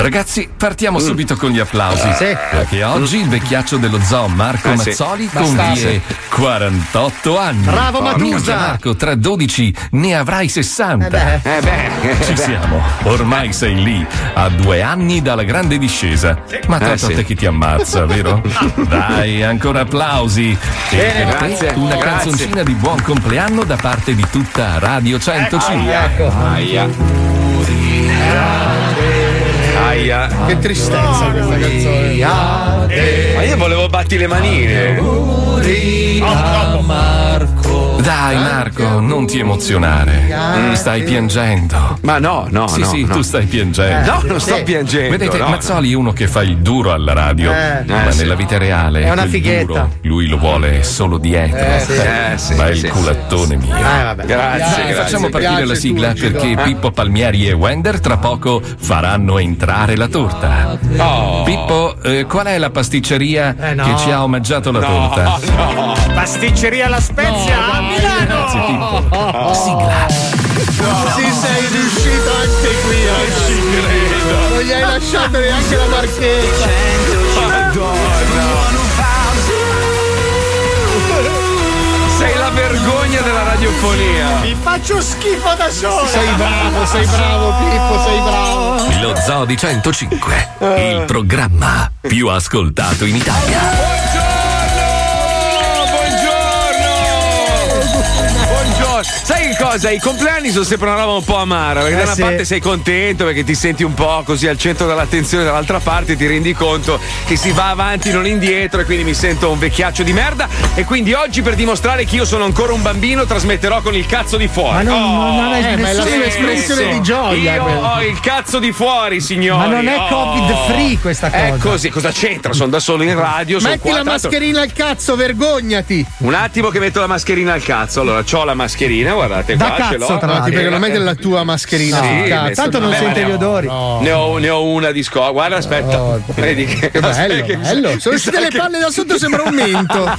Ragazzi, partiamo subito con gli applausi. Sì. Perché oggi il vecchiaccio dello zoo Marco Eh, sì. Mazzoli Basta. compie 48 anni. Bravo, Matusa. Marco, tra 12 ne avrai 60. Eh beh. Eh beh, Ci eh siamo. Ormai sei lì, a due anni dalla grande discesa. Ma Eh, tanto sì. a te chi ti ammazza, vero? Dai, ancora applausi. E Bene, grazie, una grazie. canzoncina di buon compleanno da parte di tutta Radio 105. Ecco. Aia. Aia. Che tristezza questa canzone. Ma io volevo batti le manine. Dai Marco, non ti emozionare. Stai piangendo. Ma no, no, Sì, no. sì, no. tu stai piangendo. No, non sto Sì. piangendo. Vedete, no, Mazzoli è uno che fa il duro alla radio, Eh. ma Eh, sì. nella vita reale È una fighetta. duro, lui lo vuole solo dietro. Eh, sì. Eh, sì, ma è sì, il culattone mio. Eh, vabbè. Grazie, grazie. facciamo partire la sigla turgido. perché Pippo Palmieri e Wender tra poco faranno entrare la torta. Oh. Pippo, eh, qual è la pasticceria Eh, no. che ci ha omaggiato la No, torta? no. Pasticceria La Spezia. Grazie Pippo. Sigla. Sì, sei riuscito anche qui. eh. Non gli hai lasciato neanche la marchetta. Sei la vergogna della radiofonia. Mi faccio schifo da solo. Sei bravo, sei bravo, Pippo, sei bravo. Lo Zoo di 105, il programma più ascoltato in Italia. Buongiorno! Sai che cosa? I compleanni sono sempre una roba un po' amara, perché da una sì. parte sei contento perché ti senti un po' così al centro dell'attenzione, dall'altra parte ti rendi conto che si va avanti non indietro e quindi mi sento un vecchiaccio di merda e quindi oggi per dimostrare che io sono ancora un bambino trasmetterò con il cazzo di fuori. Ma non, Oh! non è Eh, ma è la nessuno- sua espressione Sì. di gioia. Io quella. ho il cazzo di fuori, signori. Ma non è Oh. covid free questa cosa. È così, cosa c'entra? Sono da solo in radio. Metti la mascherina al cazzo, vergognati. Un attimo che metto la mascherina al cazzo. Allora, ho la mascherina, guardate Da qua, ce l'ho. cazzo, tra No, ti l'altro. prego, non mettere la tua mascherina Sì, cazzo. messo- Tanto non sente ma gli ne ho- odori. Ne ho, ne ho una di scuola. Guarda, aspetta. Oh, Vedi che, Che bello, che- bello. Sono uscite le palle da sotto, sembra un mento.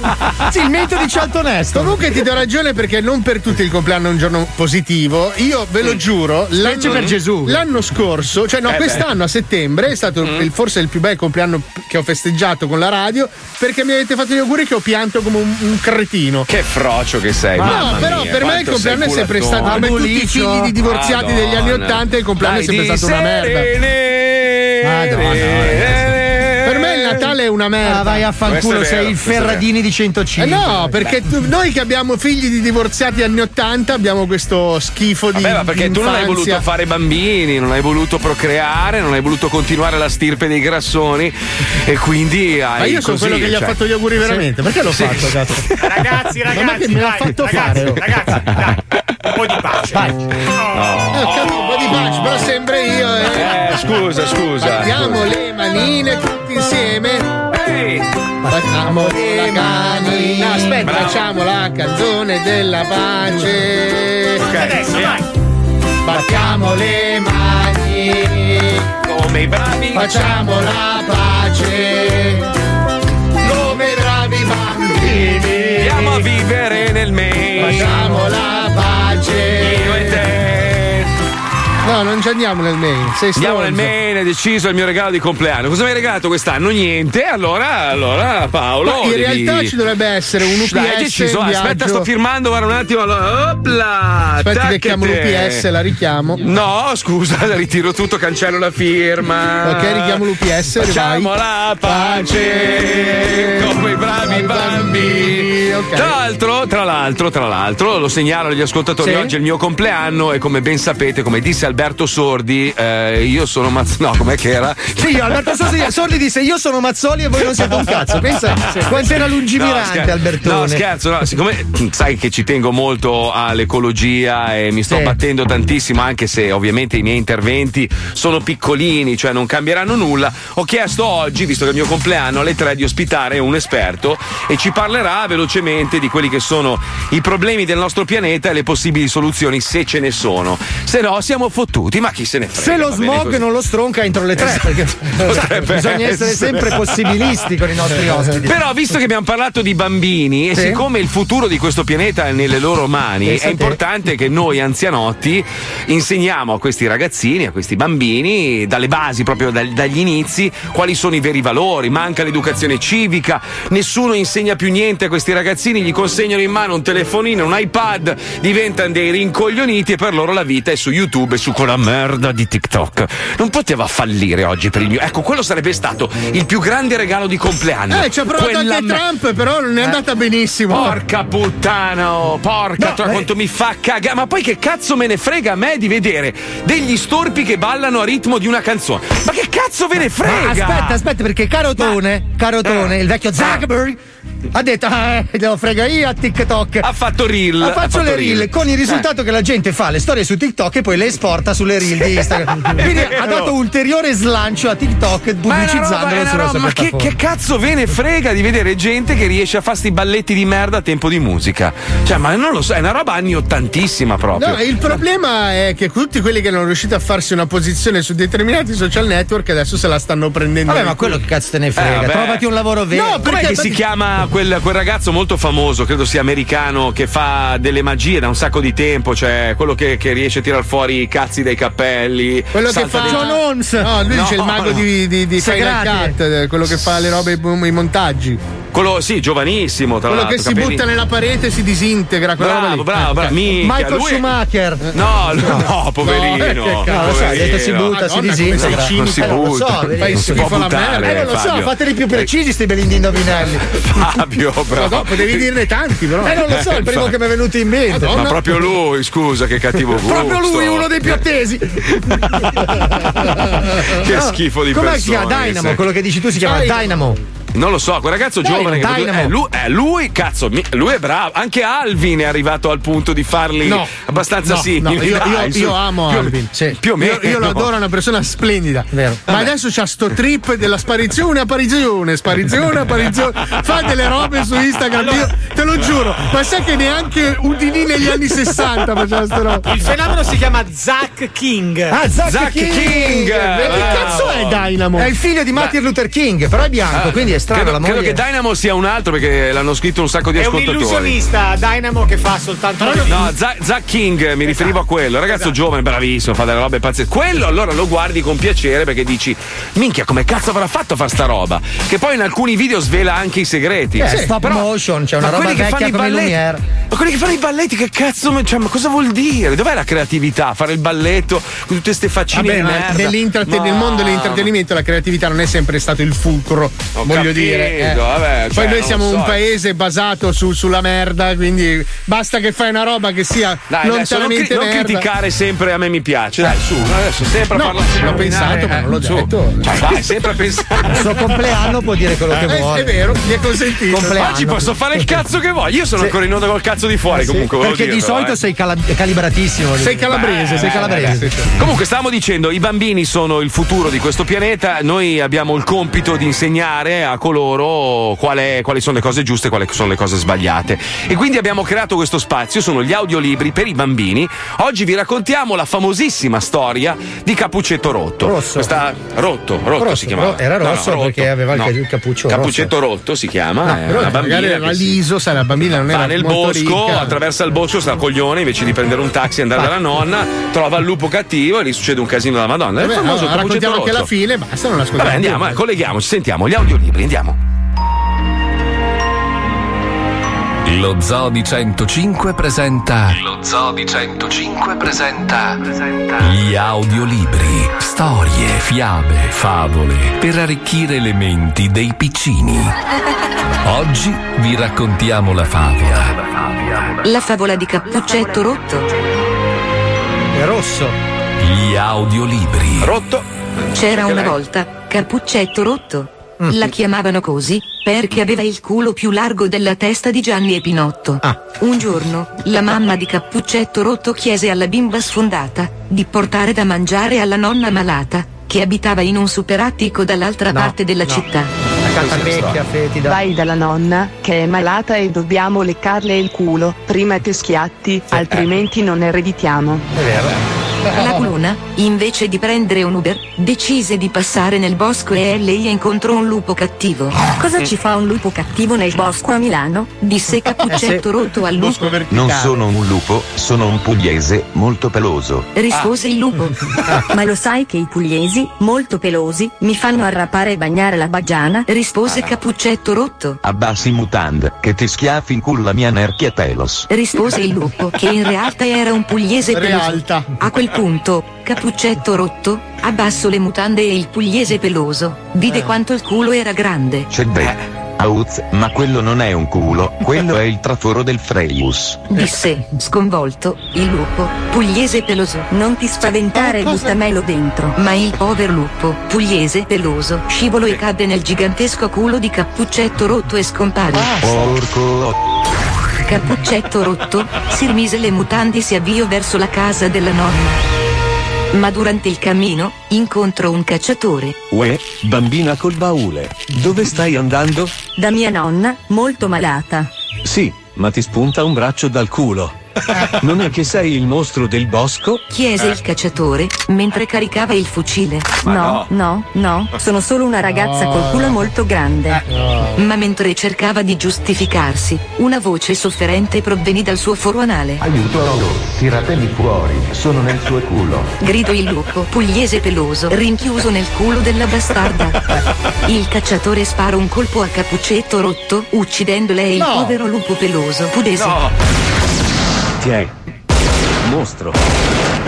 Sì, il mento di Cialtonesto. Comunque ti do ragione perché non per tutti il compleanno è un giorno positivo. Io ve lo giuro, Specie per Gesù. L'anno scorso, cioè no, Eh beh. quest'anno a settembre è stato il- forse il più bel compleanno che ho festeggiato con la radio perché mi avete fatto gli auguri che ho pianto come un, un cretino. Che frocio che sei. No, mamma però mia, per me il quanto compleanno è sempre stato come tutti i figli di divorziati degli anni Madonna. Ottanta il compleanno Dai, è sempre di stata una merda. Madonna, Per me il Natale è una merda. Ah, vai a fanculo, sei il. Ferradini di Eh 105. no, perché tu- noi che abbiamo figli di divorziati anni 80 abbiamo questo schifo di Vabbè, ma perché tu non hai voluto fare bambini, non hai voluto procreare, non hai voluto continuare la stirpe dei grassoni e quindi hai Ma io sono così, quello che gli ha cioè- fatto gli auguri veramente. Perché l'ho fatto, cazzo? Ragazzi, Ma ragazzi, che me l'ha dai, fatto ragazzi, fare, oh? ragazzi, dai, un po' di pace. Vai. Eh, ho capito, un po' di pace, però sempre io, eh. Eh, scusa, scusa. Battiamo le manine tutti insieme. Ehi, Battiamo le mani. No, aspetta, facciamo la canzone della pace. Adesso, vai. Battiamo le mani. come i bravi. Facciamo la pace. Come bravi bambini. Andiamo a vivere nel Maine. Facciamo la No, non ci andiamo nel Maine. Sei Andiamo nel. Maine, è deciso il mio regalo di compleanno. Cosa mi hai regalato quest'anno? Niente. Allora, allora, Paolo. Ma in devi- realtà ci dovrebbe essere un UPS. Dai, hai deciso. Aspetta, sto firmando. Guarda un attimo. Allora, opla. Aspetta che chiamo l'UPS, la richiamo. No, scusa, ritiro tutto, cancello la firma. Ok, richiamo l'UPS, Facciamo la pace come i bravi bambini. ok. Tra l'altro, tra l'altro, tra l'altro, lo segnalo agli ascoltatori, Sì. oggi è il mio compleanno e come ben sapete, come disse Alberto Sordi, eh, io sono Mazz... No, com'è che era? Sì, Alberto Sordi, Sordi disse io sono Mazzoli e voi non siete un cazzo. Pensa quanto era lungimirante scher- Albertone. No, scherzo, no, siccome sai che ci tengo molto all'ecologia e mi sto Sì. battendo tantissimo, anche se ovviamente i miei interventi sono piccolini, cioè non cambieranno nulla, ho chiesto oggi, visto che è il mio compleanno, alle tre di ospitare un esperto e ci parlerà velocemente di quelli che sono i problemi del nostro pianeta e le possibili soluzioni, se ce ne sono. Se no, siamo fottuti, ma chi se ne frega. Se lo smog non lo stronca entro le tre, perché Potrebbe bisogna essere essere. sempre possibilisti con i nostri ospiti. Però, visto che abbiamo parlato di bambini e Sì. siccome il futuro di questo pianeta è nelle loro mani, Pensa è importante che noi anzianotti insegniamo a questi ragazzini, a questi bambini, dalle basi, proprio dal- dagli inizi, quali sono i veri valori. Manca l'educazione civica, nessuno insegna più niente a questi ragazzini, gli consegnano in mano un telefonino, un iPad, diventano dei rincoglioniti e per loro la vita è su YouTube e su quella merda di TikTok. Non poteva fallire oggi per il mio. Ecco, quello sarebbe stato il più grande regalo di compleanno. Eh, ci ha provato Quella anche me- Trump, però non è andata benissimo. Porca puttana, oh, porca No, troia, eh. quanto mi fa cagare. Ma poi che cazzo me ne frega a me di vedere degli storpi che ballano a ritmo di una canzone? Ma che cazzo ve ne Ma frega? aspetta, aspetta, perché Carotone, Carotone, il vecchio Zuckerberg, ha detto, ah, eh, glielo frega io a TikTok. Ha fatto reel. Ma ha faccio fatto le reel con il risultato che la gente fa le storie su TikTok e poi le esporta sulle reel di Instagram. Quindi ha dato ulteriore slancio a TikTok pubblicizzandolo sulla sua ma che, che cazzo ve ne frega di vedere gente che riesce a fare sti balletti di merda a tempo di musica? Cioè, ma non lo so, è una roba anni ottantissima proprio. No, il problema è che tutti quelli che non riusciti a farsi una posizione su determinati social network adesso se la stanno prendendo. Vabbè, ma quello che cazzo te ne frega? Eh. Trovati un lavoro vero. No, Com'è perché- che si chiama quel, quel ragazzo molto famoso, credo sia americano, che fa delle magie da un sacco di tempo, cioè quello che, che riesce a tirar fuori i cazzi dai capelli. Quello che fa John Holmes. No, lui No, dice il mago no. di, di, di. Cut, eh, quello che fa le robe, i montaggi. Quello, sì, giovanissimo, tra Quello che si capelli- butta nella parete e si disintegra. Bravo, bravo, bravo. minchia, Michael lui Schumacher. No, no, no, poverino. No, che cazzo. No, lo so, ha detto si butta, si Madonna, come disintegra. sei Non si Eh, non lo butta, so. Fai si può schifo alla buttare. merda. Eh, non lo so, Fabio. fateli più precisi sti belli indovinelli. Fabio, però. dopo devi dirne tanti, però. Eh, non lo so, il primo che mi è venuto in mente. Ma proprio lui, scusa, che cattivo gusto. Proprio lui, uno dei più attesi. Che schifo di Come persone. si chiama? Dynamo, quello che dici tu si chiama Dynamo. Non lo so, quel ragazzo Dynamo, giovane che Dynamo. eh, lui, eh, lui, cazzo, mi- lui è bravo. Anche Alvin è arrivato al punto di farli No, abbastanza no, simili. no, io, Dai, io- su. io amo più, Alvin. Sì. Più o meno. Io, io lo adoro, è una persona splendida. Vero. Ma adesso c'ha sto trip della sparizione, apparizione, sparizione, apparizione. Fa delle robe su Instagram, io te lo giuro. Ma sai che neanche Udini negli anni 60 faceva sta roba. Il fenomeno si chiama Zack King. Ah, Zack, Zack King. King. Che cazzo è Dynamo? È il figlio di Martin Luther King, però è bianco, quindi è strano. Ah, Credo, la credo moglie. che Dynamo sia un altro perché l'hanno scritto un sacco di È un ascoltatori. illusionista Dynamo che fa soltanto No, Za- Zack King, mi riferivo a quello. Ragazzo giovane, bravissimo, fa delle robe pazzesche. Quello allora lo guardi con piacere perché dici: Minchia, come cazzo avrà fatto a fare sta roba? Che poi in alcuni video svela anche i segreti. Eh, Sì, stop però- motion, c'è una ma roba quelli che fanno vecchia i balletti-. Ma quelli che fanno i balletti, che cazzo? Cioè, ma cosa vuol dire? Dov'è la creatività? Fare il balletto con tutte queste faccine Vabbè, di merda. nel mondo dell'intrattenimento la creatività non è sempre stato il fulcro, Ho voglio capito, dire. eh. vabbè, Poi cioè, noi non siamo so. un paese basato su- sulla merda, quindi basta che fai una roba che sia Dai, adesso non, cri- lontanamente non criticare sempre a me mi piace. Dai, su, adesso sempre No, a parlare. l'ho pensato, ma non l'ho su. detto. Cioè, vai, sempre a pensare. Il suo compleanno può dire quello che Eh, vuole. è vero, mi è consentito. Compleanno. Oggi posso fare il cazzo che voglio. Io sono Sì. ancora in onda col cazzo di fuori. Eh sì, comunque, perché di solito eh. sei cala- calibratissimo. Sei calabrese, Beh, sei calabrese. Comunque, stavamo dicendo, i bambini sono il futuro di questo pianeta. Noi abbiamo il compito di insegnare a coloro qual è- quali sono le cose giuste e quali sono le cose sbagliate. E quindi abbiamo creato questo spazio, sono gli audiolibri per i bambini. Oggi vi raccontiamo la famosissima storia di Capuccetto Rotto. Rosso. Questa, rotto, rotto, Rosso, si chiamava. era rosso perché aveva il- il cappuccio Capuccetto rotto si chiama. è Però una bambina magari era si- liso, sai, la bambina non Va era nel molto bosco, ricca. attraversa il bosco, sta coglione, invece di prendere un taxi e andare dalla nonna, trova il lupo cattivo e lì succede un casino della Madonna. È il Vabbè, famoso allora, Capuccetto raccontiamo anche Rosso. la fine, basta, non ascoltiamo. Vabbè, andiamo, eh, colleghiamoci, sentiamo gli audiolibri, andiamo. Lo Zoo di 105 presenta. Lo Zoo di 105 presenta. Gli audiolibri. Storie, fiabe, favole. Per arricchire le menti dei piccini. Oggi vi raccontiamo la favola. La favola di Cappuccetto Rotto. È rosso. gli audiolibri. Rotto. C'era una volta Cappuccetto Rotto. Mm. La chiamavano così perché aveva il culo più largo della testa di Gianni e Pinotto. Ah. Un giorno, la mamma di Cappuccetto Rotto chiese alla bimba sfondata di portare da mangiare alla nonna malata, che abitava in un superattico dall'altra No, parte della no. città. La catapecchia, fetida. Vai dalla nonna, che è malata e dobbiamo leccarle il culo, prima che schiatti, altrimenti non ereditiamo. È vero. La culona, invece di prendere un Uber, decise di passare nel bosco e lei incontrò un lupo cattivo. Cosa ci fa un lupo cattivo nel bosco a Milano? Disse Cappuccetto Rotto al lupo. Non sono un lupo, sono un pugliese molto peloso. Rispose il lupo. Ma lo sai che i pugliesi, molto pelosi, mi fanno arrapare e bagnare la baggiana? Rispose Cappuccetto Rotto. Abbassi mutand, che ti schiaffi in culo la mia nerchia pelos. Rispose il lupo, che in realtà era un pugliese peloso. Realtà. A quel punto, Cappuccetto Rotto, abbasso le mutande e il pugliese peloso, vide quanto il culo era grande. C'è beh. Auz, ma quello non è un culo, quello è il traforo del Freius. Disse, sconvolto, il lupo, pugliese peloso. Non ti spaventare, buttamelo dentro. Ma il povero lupo, pugliese peloso, scivolò e cadde nel gigantesco culo di Cappuccetto Rotto e scomparve. Porco. Cappuccetto Rotto, si rimise le mutande e si avviò verso la casa della nonna. Ma durante il cammino, incontrò un cacciatore. Uè, bambina col baule, dove stai andando? Da mia nonna, molto malata. Sì, ma ti spunta un braccio dal culo. Non è che sei il mostro del bosco? Chiese il cacciatore, mentre caricava il fucile. No, no, no, sono solo una ragazza col culo molto grande. Ma mentre cercava di giustificarsi, una voce sofferente provvenì dal suo foro anale. Aiuto, tiratemi fuori, sono nel suo culo. Gridò il lupo, pugliese peloso, rinchiuso nel culo della bastarda. Il cacciatore sparò un colpo a Cappuccetto Rotto, uccidendole e il No. povero lupo peloso. Pudese. Tiè. Mostro.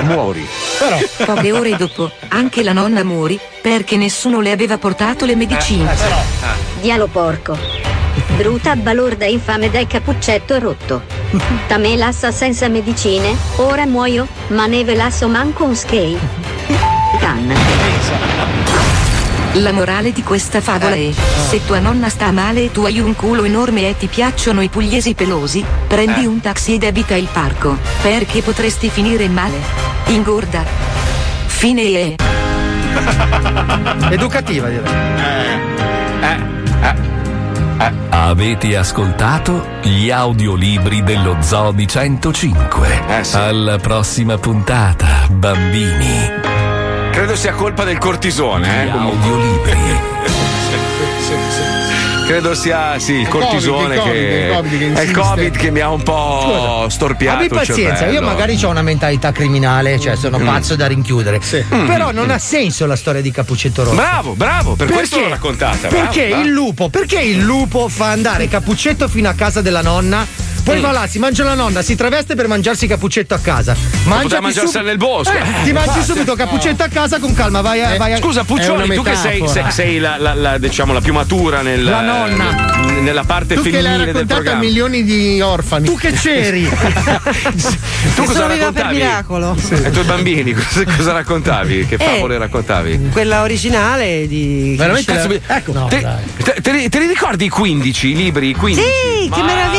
Muori. Poche ore dopo, anche la nonna morì, perché nessuno le aveva portato le medicine. Dialo porco. Bruta balorda infame dai cappuccetto rotto. Da me lassa senza medicine, ora muoio, ma ne ve lasso manco un skate. Canna. La morale di questa favola è: se tua nonna sta male e tu hai un culo enorme e ti piacciono i pugliesi pelosi, prendi un taxi ed evita il parco, perché potresti finire male. Ingorda. Fine e. Educativa, direi. Avete ascoltato gli audiolibri dello Zoo di 105. Eh, sì. Alla prossima puntata, bambini. Credo sia colpa del cortisone, eh. Audiolibri. Credo sia sì, il cortisone Covid, che il Covid che è il. Covid che mi ha un po' storpiato. Abbi pazienza, io magari ho una mentalità criminale, cioè sono Mm. pazzo da rinchiudere. Però non ha senso la storia di Cappuccetto Rosso. Bravo, bravo, per questo l'ho raccontata. bravo, Perché bravo. il lupo? Perché il lupo fa andare Cappuccetto fino a casa della nonna? Poi Mm. va là, si mangia la nonna, si traveste per mangiarsi Cappuccetto a casa. Mangiati mangiarsela sub- nel bosco. Eh, Eh, ti mangi infatti. subito Cappuccetto a casa con calma, vai a. vai a- Scusa, Puccioni, tu che sei, sei- sei la, la- la- diciamo, la più matura nel, La nonna. nella parte Tu che l'hai femminile del raccontata a programma. milioni di orfani. Tu che c'eri? tu cosa sono viva per raccontavi? miracolo. Ai tuoi bambini, cosa, cosa raccontavi? Che Eh. favole raccontavi? Quella originale di. Veramente cazzo, ecco. te, te- te li- te li ricordi i 15 i libri? I 15? Sì, che Ma- meraviglia!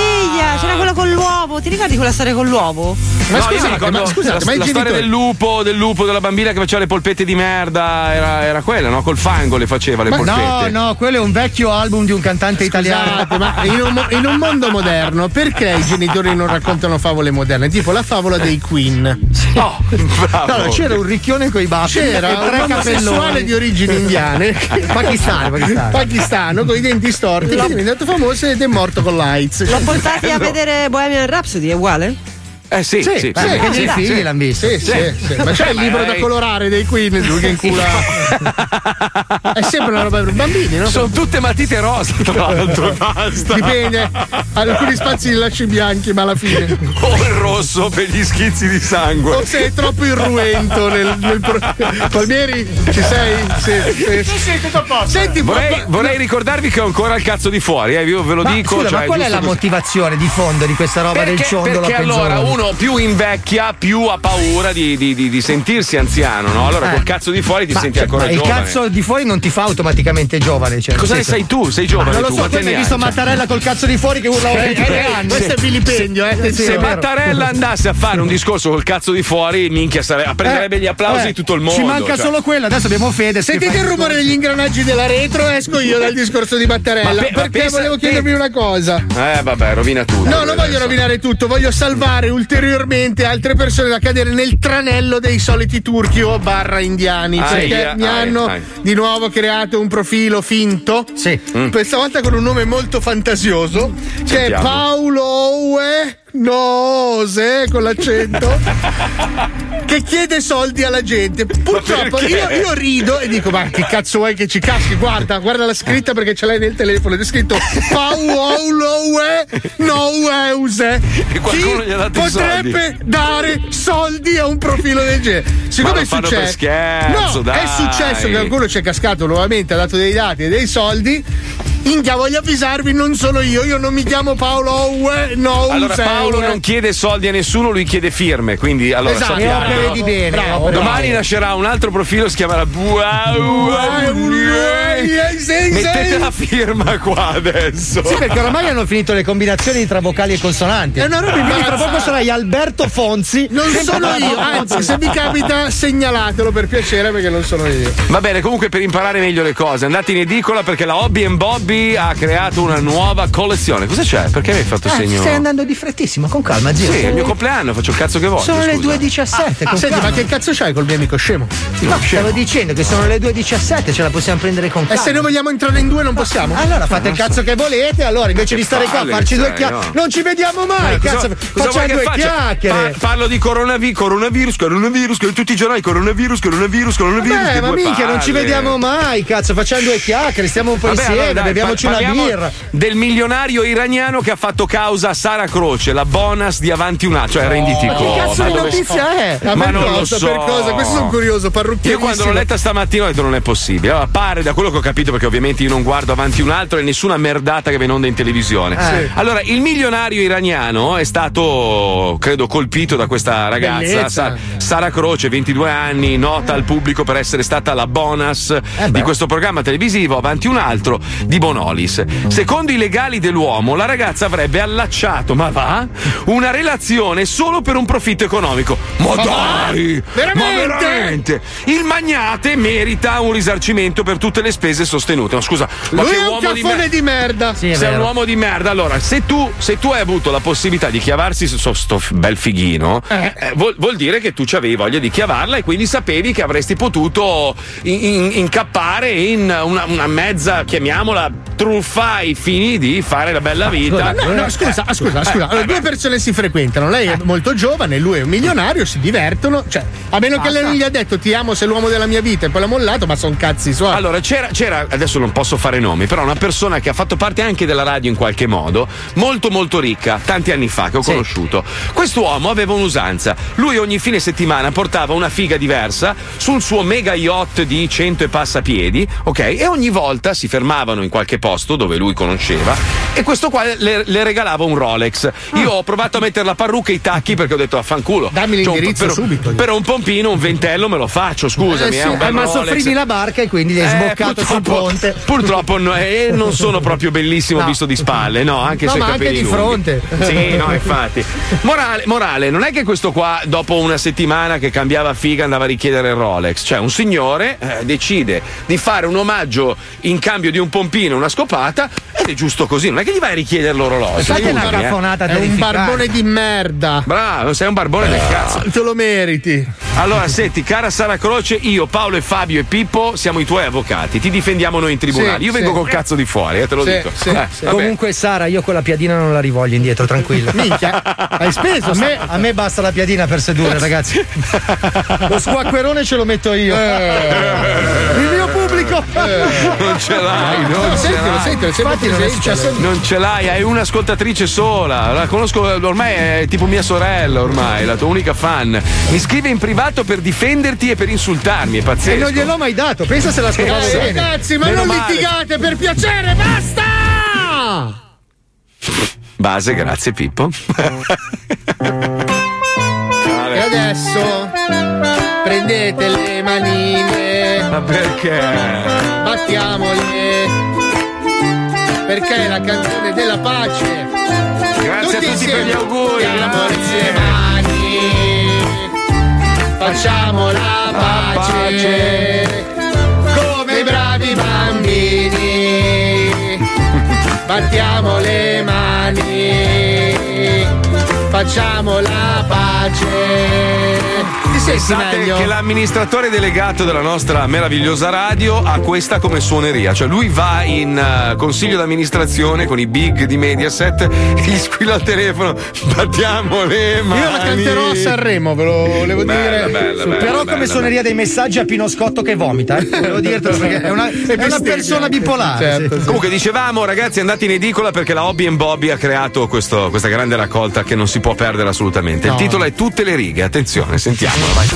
Con l'uovo. Ti ricordi quella storia con l'uovo? Ma no, scusate, ricordo ma scusate, la, ma la storia del lupo, del lupo, della bambina che faceva le polpette di merda, era, era quella, no? Col fango le faceva le Ma polpette. no, no, quello è un vecchio album di un cantante italiano. Scusate, ma in un, in un mondo moderno perché i genitori non raccontano favole moderne? Tipo la favola dei Queen. Oh, bravo. Allora, c'era un ricchione coi baffi C'era un tre omosessuale di origini indiane Pakistano, pakistano. pakistano con i denti storti che è diventato famoso ed è morto con l'AIDS. L'ho portati a vedere Bohemian Rhapsody, è uguale? Eh sì, sì, sì. Perché sì, i sì. figli l'hanno visto. Sì, sì, sì. Ma c'è il libro da colorare dei Queen, lui che incula. È sempre una roba per bambini, no? Sono tutte matite rosa, tra l'altro. Basta. Dipende. Alcuni spazi li lasci bianchi, ma alla fine. O il rosso per gli schizzi di sangue. O sei troppo irruento nel, nel pro- Palmieri, ci sei? Sì, sì. sì, tutto a posto. Senti, Vorrei, ma- vorrei ricordarvi che ho ancora il cazzo di fuori, eh, io ve lo Ma, dico. scusa, cioè, ma qual è la così. motivazione di fondo di questa roba del Perché, ciondolo perché a allora? Uno più invecchia, più ha paura di, di- di- di sentirsi anziano, no? Allora Eh. col cazzo di fuori ti Ma, senti cioè, ancora ma il giovane. cazzo di fuori non ti fa automaticamente giovane. Cioè, Cosa ne senso- sai tu? Sei giovane Ma non lo tu, so, poi hai anni visto? Mattarella col cazzo di fuori che urla Eh, 23 eh, anni. questo è vilipendio, eh, Se. Mattarella andasse a fare un discorso col cazzo di fuori, minchia, sare- prenderebbe gli applausi Eh, di tutto il mondo. Ci manca cioè. solo quello, adesso abbiamo Fede. Sentite il rumore degli ingranaggi della retro, esco io dal discorso di Mattarella. Ma pe- ma perché pensa- volevo chiedervi una cosa. Eh, vabbè, rovina tutto. No, non voglio rovinare tutto, voglio salvare ulteriormente altre persone da cadere nel tranello dei soliti turchi o barra indiani. Aia, perché mi aia, hanno aia. di nuovo creato un profilo finto. Sì. Mm. Questa volta con un nome molto fantasioso. Che è Sentiamo. Paolo Oue Nose con l'accento. che chiede soldi alla gente. Purtroppo io, io rido e dico: Ma che cazzo vuoi che ci caschi? Guarda, guarda la scritta perché ce l'hai nel telefono. È scritto Paolo Noeuse. E qualcuno Chi gli potrebbe dare soldi a un profilo del genere? Siccome è successo, scherzo, no, è successo che qualcuno ci è cascato nuovamente, ha dato dei dati e dei soldi. India, voglio avvisarvi, non sono io, io non mi chiamo Paolo Owe, no, Allora Paolo non chiede soldi a nessuno, lui chiede firme, quindi allora Esatto, sappiamo. opere di bene, Bravo, Domani nascerà un altro profilo, si chiamerà Mettete la firma qua adesso. Sì, perché oramai hanno finito le combinazioni tra vocali e consonanti. È una roba Quindi tra poco sarai Alberto Fonzi. Non sono io, anzi, se vi capita, segnalatelo per piacere perché non sono io. Va bene, comunque per imparare meglio le cose, andate in edicola perché la Hobby Bobby ha creato una nuova collezione. Cosa c'è? Perché mi hai fatto Eh, segno? stai andando di frettissimo, con calma, zio. Sì, è il mio compleanno, faccio il cazzo che voglio. Sono le scusa. 2.17. con Senti, calma. ma che cazzo c'hai col mio amico scemo? No, stavo dicendo che sono le 2.17, ce la possiamo prendere con E calma. se noi vogliamo entrare in due non possiamo? Allora fate il cazzo che volete, allora invece Che di stare qua a farci due chiacchiere. no? Non ci vediamo mai, Eh, cazzo. cosa facciamo due faccia? chiacchiere. Pa- parlo di coronavi- coronavirus, coronavirus, che tutti i giornali coronavirus, coronavirus, coronavirus. Che ma minchia, non ci vediamo mai, cazzo, facciamo due chiacchiere, stiamo un po' Vabbè, insieme, allora, dai, beviamoci una birra. Del milionario iraniano che ha fatto causa a Sara Croce, la bonus di avanti una, cioè renditi Ma che conto. cazzo Ma di notizia è? Ma Ma non lo cosa, so. per cosa? Questo sono curioso, Io parrucchierissimo. quando l'ho letta stamattina ho detto non è possibile. Allora, pare da quello che ho capito, perché ovviamente io non guardo avanti un altro e nessuna merdata che in onda in televisione. Eh. Allora, il milionario iraniano è stato, credo, colpito da questa ragazza, Bellezza. Sa- Sara Croce, 22 anni, nota al pubblico per essere stata la bonus Eh di questo programma televisivo, avanti un altro, di Bonolis. Secondo i legali dell'uomo, la ragazza avrebbe allacciato, ma va, una relazione solo per un profitto economico. Ma Ma dai! veramente? Ma veramente? Il magnate merita un risarcimento per tutte le spese sostenute. Ma scusa, ma Lui che è un uomo di merda. di merda. Sì, è Sei un vero. uomo di merda. Allora, se tu, se tu hai avuto la possibilità di chiavarsi su sto bel fighino, eh, vuol, vuol dire che tu avevi voglia di chiavarla e quindi sapevi che avresti potuto in- in- incappare in una, una mezza, chiamiamola, truffa ai fini di fare la bella vita. No, no, scusa, ah, scusa, scusa. Allora, due persone si frequentano, lei è molto giovane, lui è un milionario, si divertono. Cioè, a meno che lei non gli ha detto ti amo, sei l'uomo della mia vita e poi l'ha mollato, ma sono cazzi suoi. Allora, c'era, c'era, adesso non posso fare nomi, però una persona che ha fatto parte anche della radio in qualche modo, molto molto ricca, tanti anni fa che ho conosciuto. Quest'uomo aveva un'usanza. Lui ogni fine settimana portava una figa diversa sul suo mega yacht di 100 e passa piedi, ok? E ogni volta si fermavano in qualche posto dove lui conosceva e questo qua le, le regalava un Rolex. Io ho provato a mettere la parrucca e i tacchi perché ho detto affanculo. Dammi Cioè, l'indirizzo per, subito. Per un pompino, un ventello me lo faccio, scusami. Eh, è sì, Eh, ma Rolex. soffrivi la barca e quindi gli hai Eh, sboccato sul ponte. Purtroppo no, eh, non sono proprio bellissimo No. visto di spalle, no, anche No, se ma anche di lunghi. fronte. Sì, no, infatti. Morale, morale, non è che questo qua, dopo una settimana che cambiava figa, andava a richiedere il Rolex. Cioè, un signore eh, decide di fare un omaggio in cambio di un pompino, una scopata, ed è giusto così. Non è che gli vai a richiedere l'orologio. Fate una eh. caffonata è un barbone di merda. Bravo, sei un barbone del cazzo. Te lo meriti. Allora, senti, cara Sara Croce, io, Paolo e Fabio e Pippo siamo i tuoi avvocati. Ti difendiamo noi in tribunale. Sì, io vengo sì. col cazzo di fuori, eh, te lo Sì, dico. sì, Eh. Comunque, Sara, io quella piadina non la rivoglio indietro, tranquillo. Minchia, hai speso? A me, a me basta la piadina per sedurre, ragazzi. Lo squacquerone ce lo metto io. Il mio pubblico. Non ce l'hai, non ce Sentilo, l'hai. Infatti non è ce l'hai, hai un'ascoltatrice sola. La conosco ormai è tipo mia sorella, ormai, la tua unica fan. Mi scrive in privato per difenderti e per insultarmi, è E pazzesco. non gliel'ho mai dato, pensa se la scopavo Eh, bene. ragazzi, ma Meno non male. litigate per piacere, basta! Base, grazie Pippo. adesso prendete le manine. Ma perché? Battiamole. Perché è la canzone della pace. Grazie a tutti per gli auguri, grazie. le mani. Facciamo la pace. Come bravi bambini. Battiamo le mani. Facciamo la pace. Ti Pensate meglio? che l'amministratore delegato della nostra meravigliosa radio ha questa come suoneria, cioè lui va in eh, consiglio d'amministrazione con i big di Mediaset e gli squilla il telefono, battiamo le mani. Io la canterò a Sanremo, ve lo volevo Bella, dire. bella, bella, Però bella, come suoneria dei messaggi a Pino Scotto che vomita, eh. Volevo dirtelo perché è una, è una persona bipolare. Certo, sì. Comunque dicevamo ragazzi andate in edicola perché la Hobby Bobby ha creato questo- questa grande raccolta che non si può perdere assolutamente. Il No. titolo è Tutte le righe, attenzione, sentiamola, vai.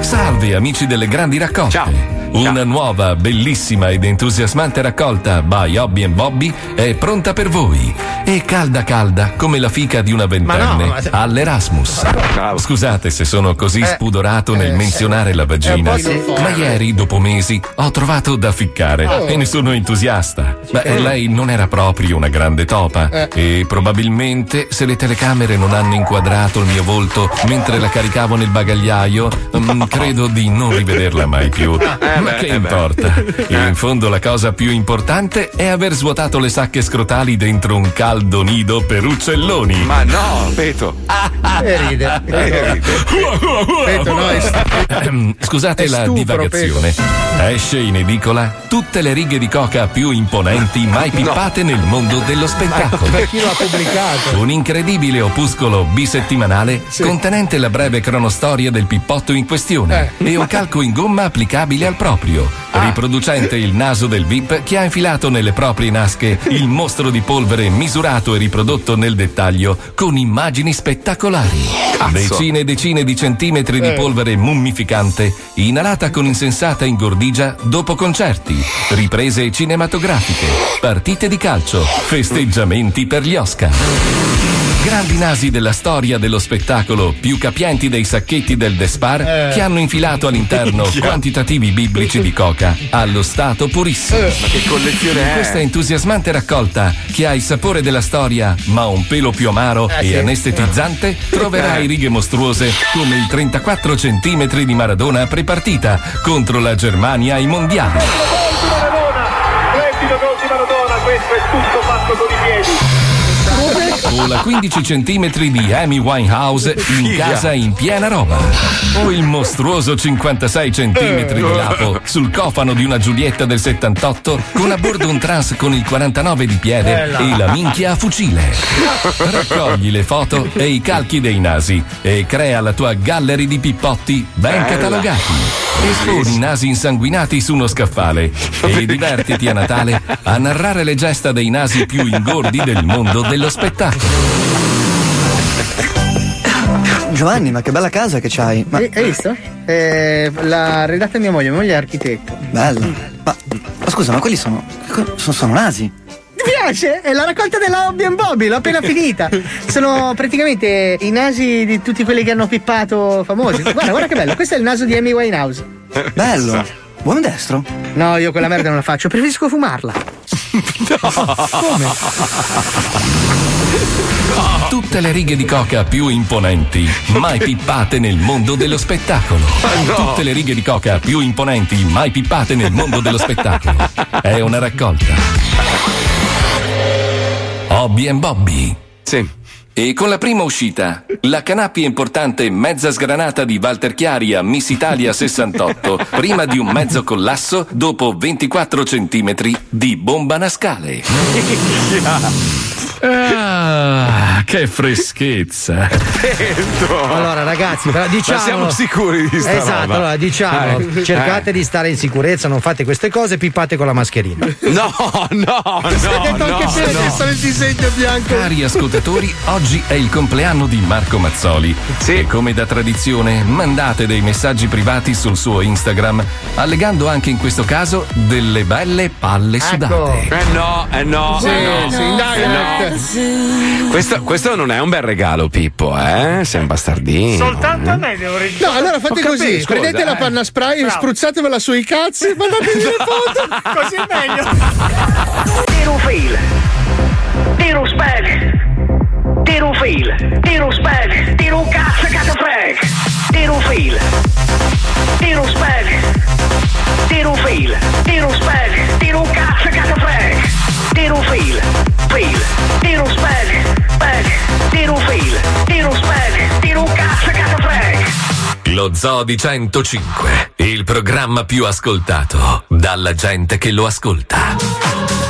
Salve amici delle grandi raccolte. Una nuova, bellissima ed entusiasmante raccolta by Hobby and Bobby è pronta per voi. E calda calda come la fica di una ventenne Ma no, ma- all'Erasmus. Scusate se sono così Eh, spudorato nel eh, menzionare la vagina, Eh, sì. ma ieri, dopo mesi, ho trovato da ficcare Oh. e ne sono entusiasta. Beh, lei non era proprio una grande topa e probabilmente se le telecamere non hanno inquadrato il mio volto mentre la caricavo nel bagagliaio, mm, credo di non rivederla mai più. Ma beh, che eh beh. importa? In fondo la cosa più importante è aver svuotato le sacche scrotali dentro un caldo nido per uccelloni. Ma no, Peto. E ride. Peto, no, è st- Ehm, Scusate È la stupro, divagazione. Esce in edicola tutte le righe di coca più imponenti mai pippate nel mondo dello spettacolo. per chi lo ha pubblicato? Un incredibile opuscolo bisettimanale contenente la breve cronostoria del pippotto in questione e un calco in gomma applicabile al proprio, riproducente il naso del VIP che ha infilato nelle proprie nasche il mostro di polvere misurato e riprodotto nel dettaglio con immagini spettacolari. Decine e decine di centimetri di Eh. polvere mummificante inalata con insensata ingordigia dopo concerti, riprese cinematografiche, partite di calcio, festeggiamenti per gli Oscar. Grandi nasi della storia dello spettacolo, più capienti dei sacchetti del Despar, Eh. che hanno infilato all'interno quantitativi biblici di coca allo stato purissimo. Ma che collezione In è? questa entusiasmante raccolta, che ha il sapore della storia, ma un pelo più amaro Eh, e sì. anestetizzante, troverai righe mostruose come il 34 cm di Maradona prepartita contro la Germania ai mondiali. Questo è tutto fatto con i piedi. O la 15 cm di Amy Winehouse in casa in piena roba. O il mostruoso 56 cm di Lapo sul cofano di una Giulietta del 78 con a bordo un trans con il 49 di piede e la minchia a fucile. Raccogli le foto e i calchi dei nasi e crea la tua gallery di pippotti ben catalogati. Esponi i nasi insanguinati su uno scaffale e divertiti a Natale a narrare le gesta dei nasi più ingordi del mondo dello spettacolo. Giovanni, ma che bella casa che c'hai. Ma Hai hai visto? Eh, l'ha redatta mia moglie, mia moglie è architetto. bello. Ma, ma scusa, ma quelli sono. sono, sono nasi. Ti piace? È la raccolta della Hobby and Bobby, l'ho appena finita. Sono praticamente i nasi di tutti quelli che hanno pippato famosi. Guarda, guarda che bello, questo è il naso di Amy Winehouse. Bello. Buon destro. No, io quella merda non la faccio, preferisco fumarla. Come? Tutte le righe di coca più imponenti, mai pippate nel mondo dello spettacolo. Tutte le righe di coca più imponenti, mai pippate nel mondo dello spettacolo. È una raccolta. Hobby and Bobby. Sì. E con la prima uscita, la canappi importante mezza sgranata di Walter Chiari a Miss Italia 68, prima di un mezzo collasso dopo 24 centimetri di bomba nascale. Ah, che freschezza. Allora, ragazzi, però diciamo. Ma siamo sicuri di sta Esatto, roba? allora diciamo, Eh. cercate di stare in sicurezza, non fate queste cose, pippate con la mascherina. No, no, no, Hai detto anche no, te no. che sono il disegno bianco. Cari ascoltatori, oggi è il compleanno di Marco Mazzoli. E come da tradizione, mandate dei messaggi privati sul suo Instagram, allegando anche in questo caso delle belle palle sudate. Eh no, eh no, Sì, eh no. sì, in direct. Questo, questo non è un bel regalo, Pippo, eh? Sei un bastardino. Soltanto a me devo registrare. No, allora fate Ho così: capito, scusa, prendete la eh. panna spray e Bravo. spruzzatevela sui cazzi e mandatemi le foto. Così è meglio. Tiro fail. Tiro spag. Tiro fail. Tiro spag. Tiro cazzo cazzo frag. Tiro fail. Tiro spag. Tiro fail. Tiro spag. Tiro cazzo cazzo frag. Tiro fail. Fail. Tiro spag. Spag. Tiro fail. Tiro spag. Tiro cazzo cazzo frag. Lo Zoo di 105, il programma più ascoltato dalla gente che lo ascolta.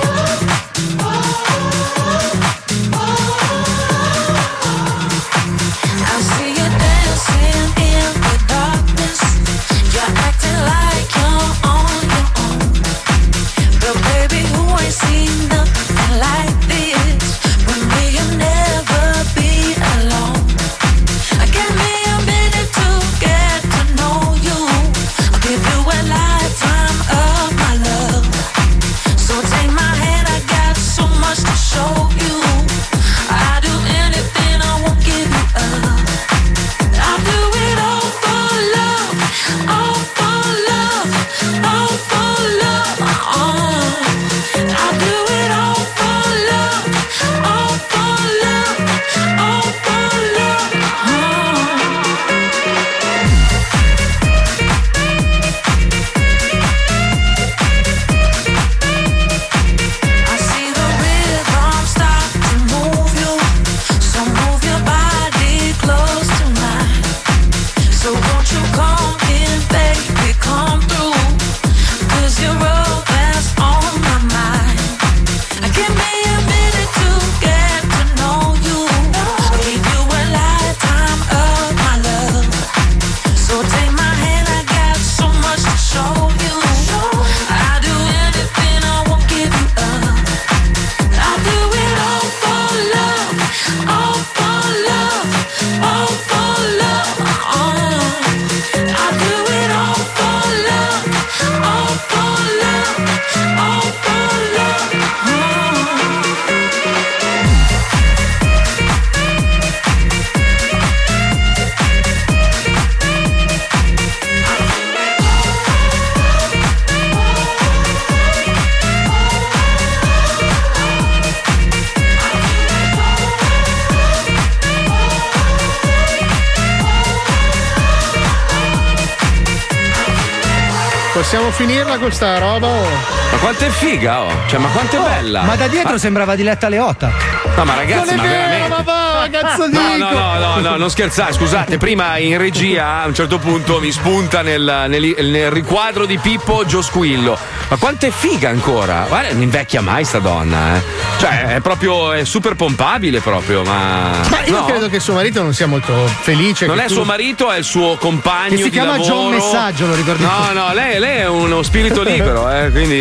Possiamo finirla con sta roba? o- Ma quanto è figa, oh! Cioè, ma quanto è bella! Ma da dietro Ma- sembrava Diletta Leotta. No, ma ragazzi, non ma è vero, veramente. ma va, cazzo dico? No, no, no, no, no, non scherzate, scusate, prima in regia a un certo punto mi spunta nel, nel- nel riquadro di Pippo Gio Squillo. Ma quanto è figa ancora? Guarda, non invecchia mai sta donna, eh. Cioè, è proprio, è super pompabile proprio, ma. Ma io no. credo che suo marito non sia molto felice. Non che è tu- suo marito, è il suo compagno Che si di chiama lavoro. John Messaggio, lo ricordiamo. No, no, lei, lei è uno spirito libero, eh, quindi.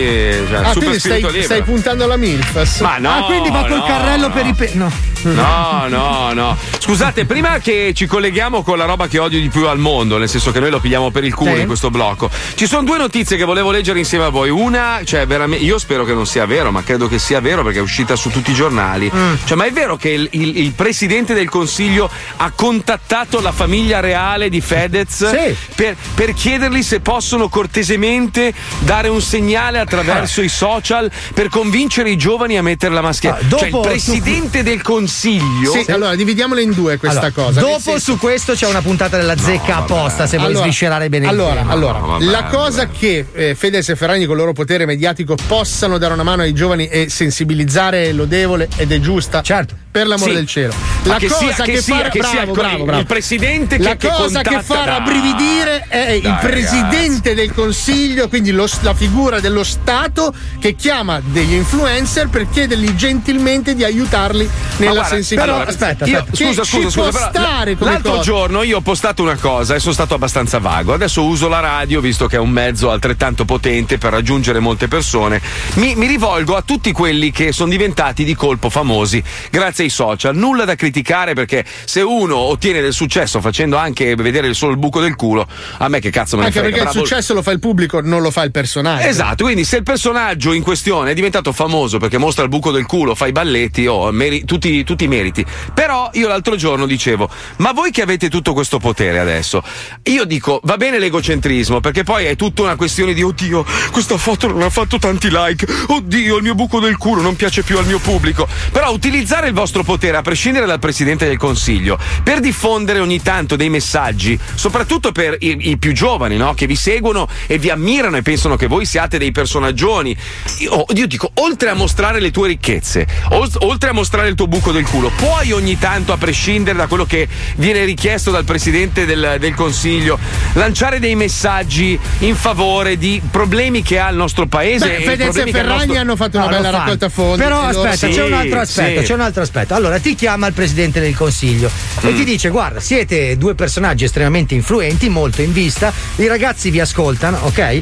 Cioè, Ah, super quindi stai, spirito libero. stai puntando alla MILF? Ma no, ah, quindi va col no, carrello no. per i pe- No. No, no, no. Scusate, prima che ci colleghiamo con la roba che odio di più al mondo, nel senso che noi lo pigliamo per il culo Sì. in questo blocco, ci sono due notizie che volevo leggere insieme a voi. Una, cioè, veramente, io spero che non sia vero, ma credo che sia vero perché è uscita su tutti i giornali. Cioè, ma è vero che il, il- il presidente del consiglio ha contattato la famiglia reale di Fedez Sì. per, per chiedergli se possono cortesemente dare un segnale attraverso i social per convincere i giovani a mettere la mascherina? Ah, dopo- cioè, il presidente del consiglio. Sì, allora dividiamola in due questa Allora, cosa. Dopo su questo c'è una puntata della zecca apposta se vuoi Allora, sviscerare bene il allora, tema. allora, No, vabbè, la cosa che eh, Fedez e Ferragni con il loro potere mediatico possano dare una mano ai giovani e sensibilizzare è lodevole ed è giusta. Certo. Per l'amore Sì. del cielo. Ma La che cosa sia- che sia- fa che sia bravo, il- bravo, bravo. il presidente che- La che cosa che fa rabbrividire è il Dai, presidente del consiglio, quindi lo- la figura dello Stato che chiama degli influencer per chiedergli gentilmente di aiutarli Ma nella guarda, sensibilità. però, aspetta, Io- aspetta. scusa, scusa, scusa. però stare come l'altro cosa. giorno io ho postato una cosa e sono stato abbastanza vago. Adesso uso la radio, visto che è un mezzo altrettanto potente per raggiungere molte persone. Mi, mi rivolgo a tutti quelli che sono diventati di colpo famosi grazie ai social. Nulla da criticare perché se uno ottiene del successo facendo anche vedere solo il buco del culo, a me che cazzo me ne Anche frega. perché il bravo- successo lo fa il pubblico, non lo fa il personaggio. Esatto, quindi se il personaggio in questione è diventato famoso perché mostra il buco del culo, fa i balletti, oh, meri- tutti, tutti i meriti. Però io l'altro giorno dicevo, ma voi che avete tutto questo potere adesso, io dico, va bene l'egocentrismo, perché poi è tutta una questione di, oddio, questa foto non ha fatto tanti like, oddio, il mio buco del culo non piace più al mio pubblico. Però utilizzare il vostro potere, a prescindere dal Presidente del Consiglio, per diffondere ogni tanto dei messaggi, soprattutto per i, i più giovani, no? Che vi seguono e vi ammirano e pensano che voi siate dei personaggioni. Io, io dico, oltre a mostrare le tue ricchezze, ol- oltre a mostrare il tuo buco del culo, puoi ogni tanto, a prescindere da quello che viene richiesto dal Presidente del, del Consiglio, lanciare dei messaggi in favore di problemi che ha il nostro paese. Beh, e Fedez e Ferragni nostro- hanno fatto una No, bella raccolta fondi. Però aspetta, Sì, c'è un altro aspetto, sì. c'è un altro aspetto. Allora ti chiama il presidente del consiglio e Mm. ti dice: Guarda, siete due personaggi estremamente influenti, molto in vista, i ragazzi vi ascoltano, ok?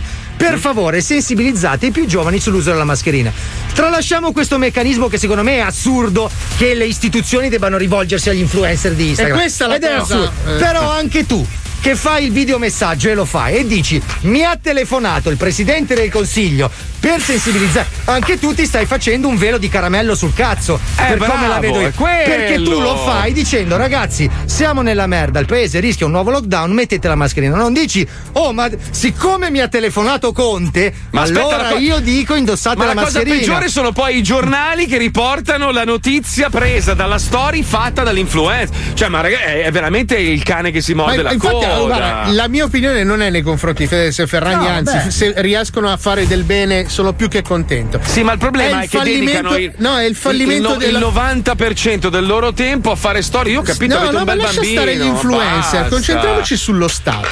Per favore, sensibilizzate i più giovani sull'uso della mascherina. Tralasciamo questo meccanismo che secondo me è assurdo che le istituzioni debbano rivolgersi agli influencer di Instagram. E questa è la Ed è cosa, assurdo. eh. Però anche tu che fai il videomessaggio e lo fai e dici mi ha telefonato il presidente del consiglio per sensibilizzare anche tu ti stai facendo un velo di caramello sul cazzo Eh, per come la bravo, vedo io perché tu lo fai dicendo ragazzi siamo nella merda il paese rischia un nuovo lockdown mettete la mascherina non dici oh ma siccome mi ha telefonato Conte Ma allora la co- io dico indossate Ma la, la cosa mascherina peggiore sono poi i giornali che riportano la notizia presa dalla story fatta dall'influencer. Cioè, ma ragazzi, è veramente il cane che si morde Ma la coda. Guarda, la mia opinione non è nei confronti di Fedez e Ferragni, No, anzi, beh. se riescono a fare del bene sono più che contento. Sì, ma il problema è, il che fallimento- dedicano il, no, è il fallimento il, della- il 90% del loro tempo a fare storie. Io ho capito, no, avete no, un ma bel lascia bambino. stare gli influencer, basta. concentriamoci sullo Stato.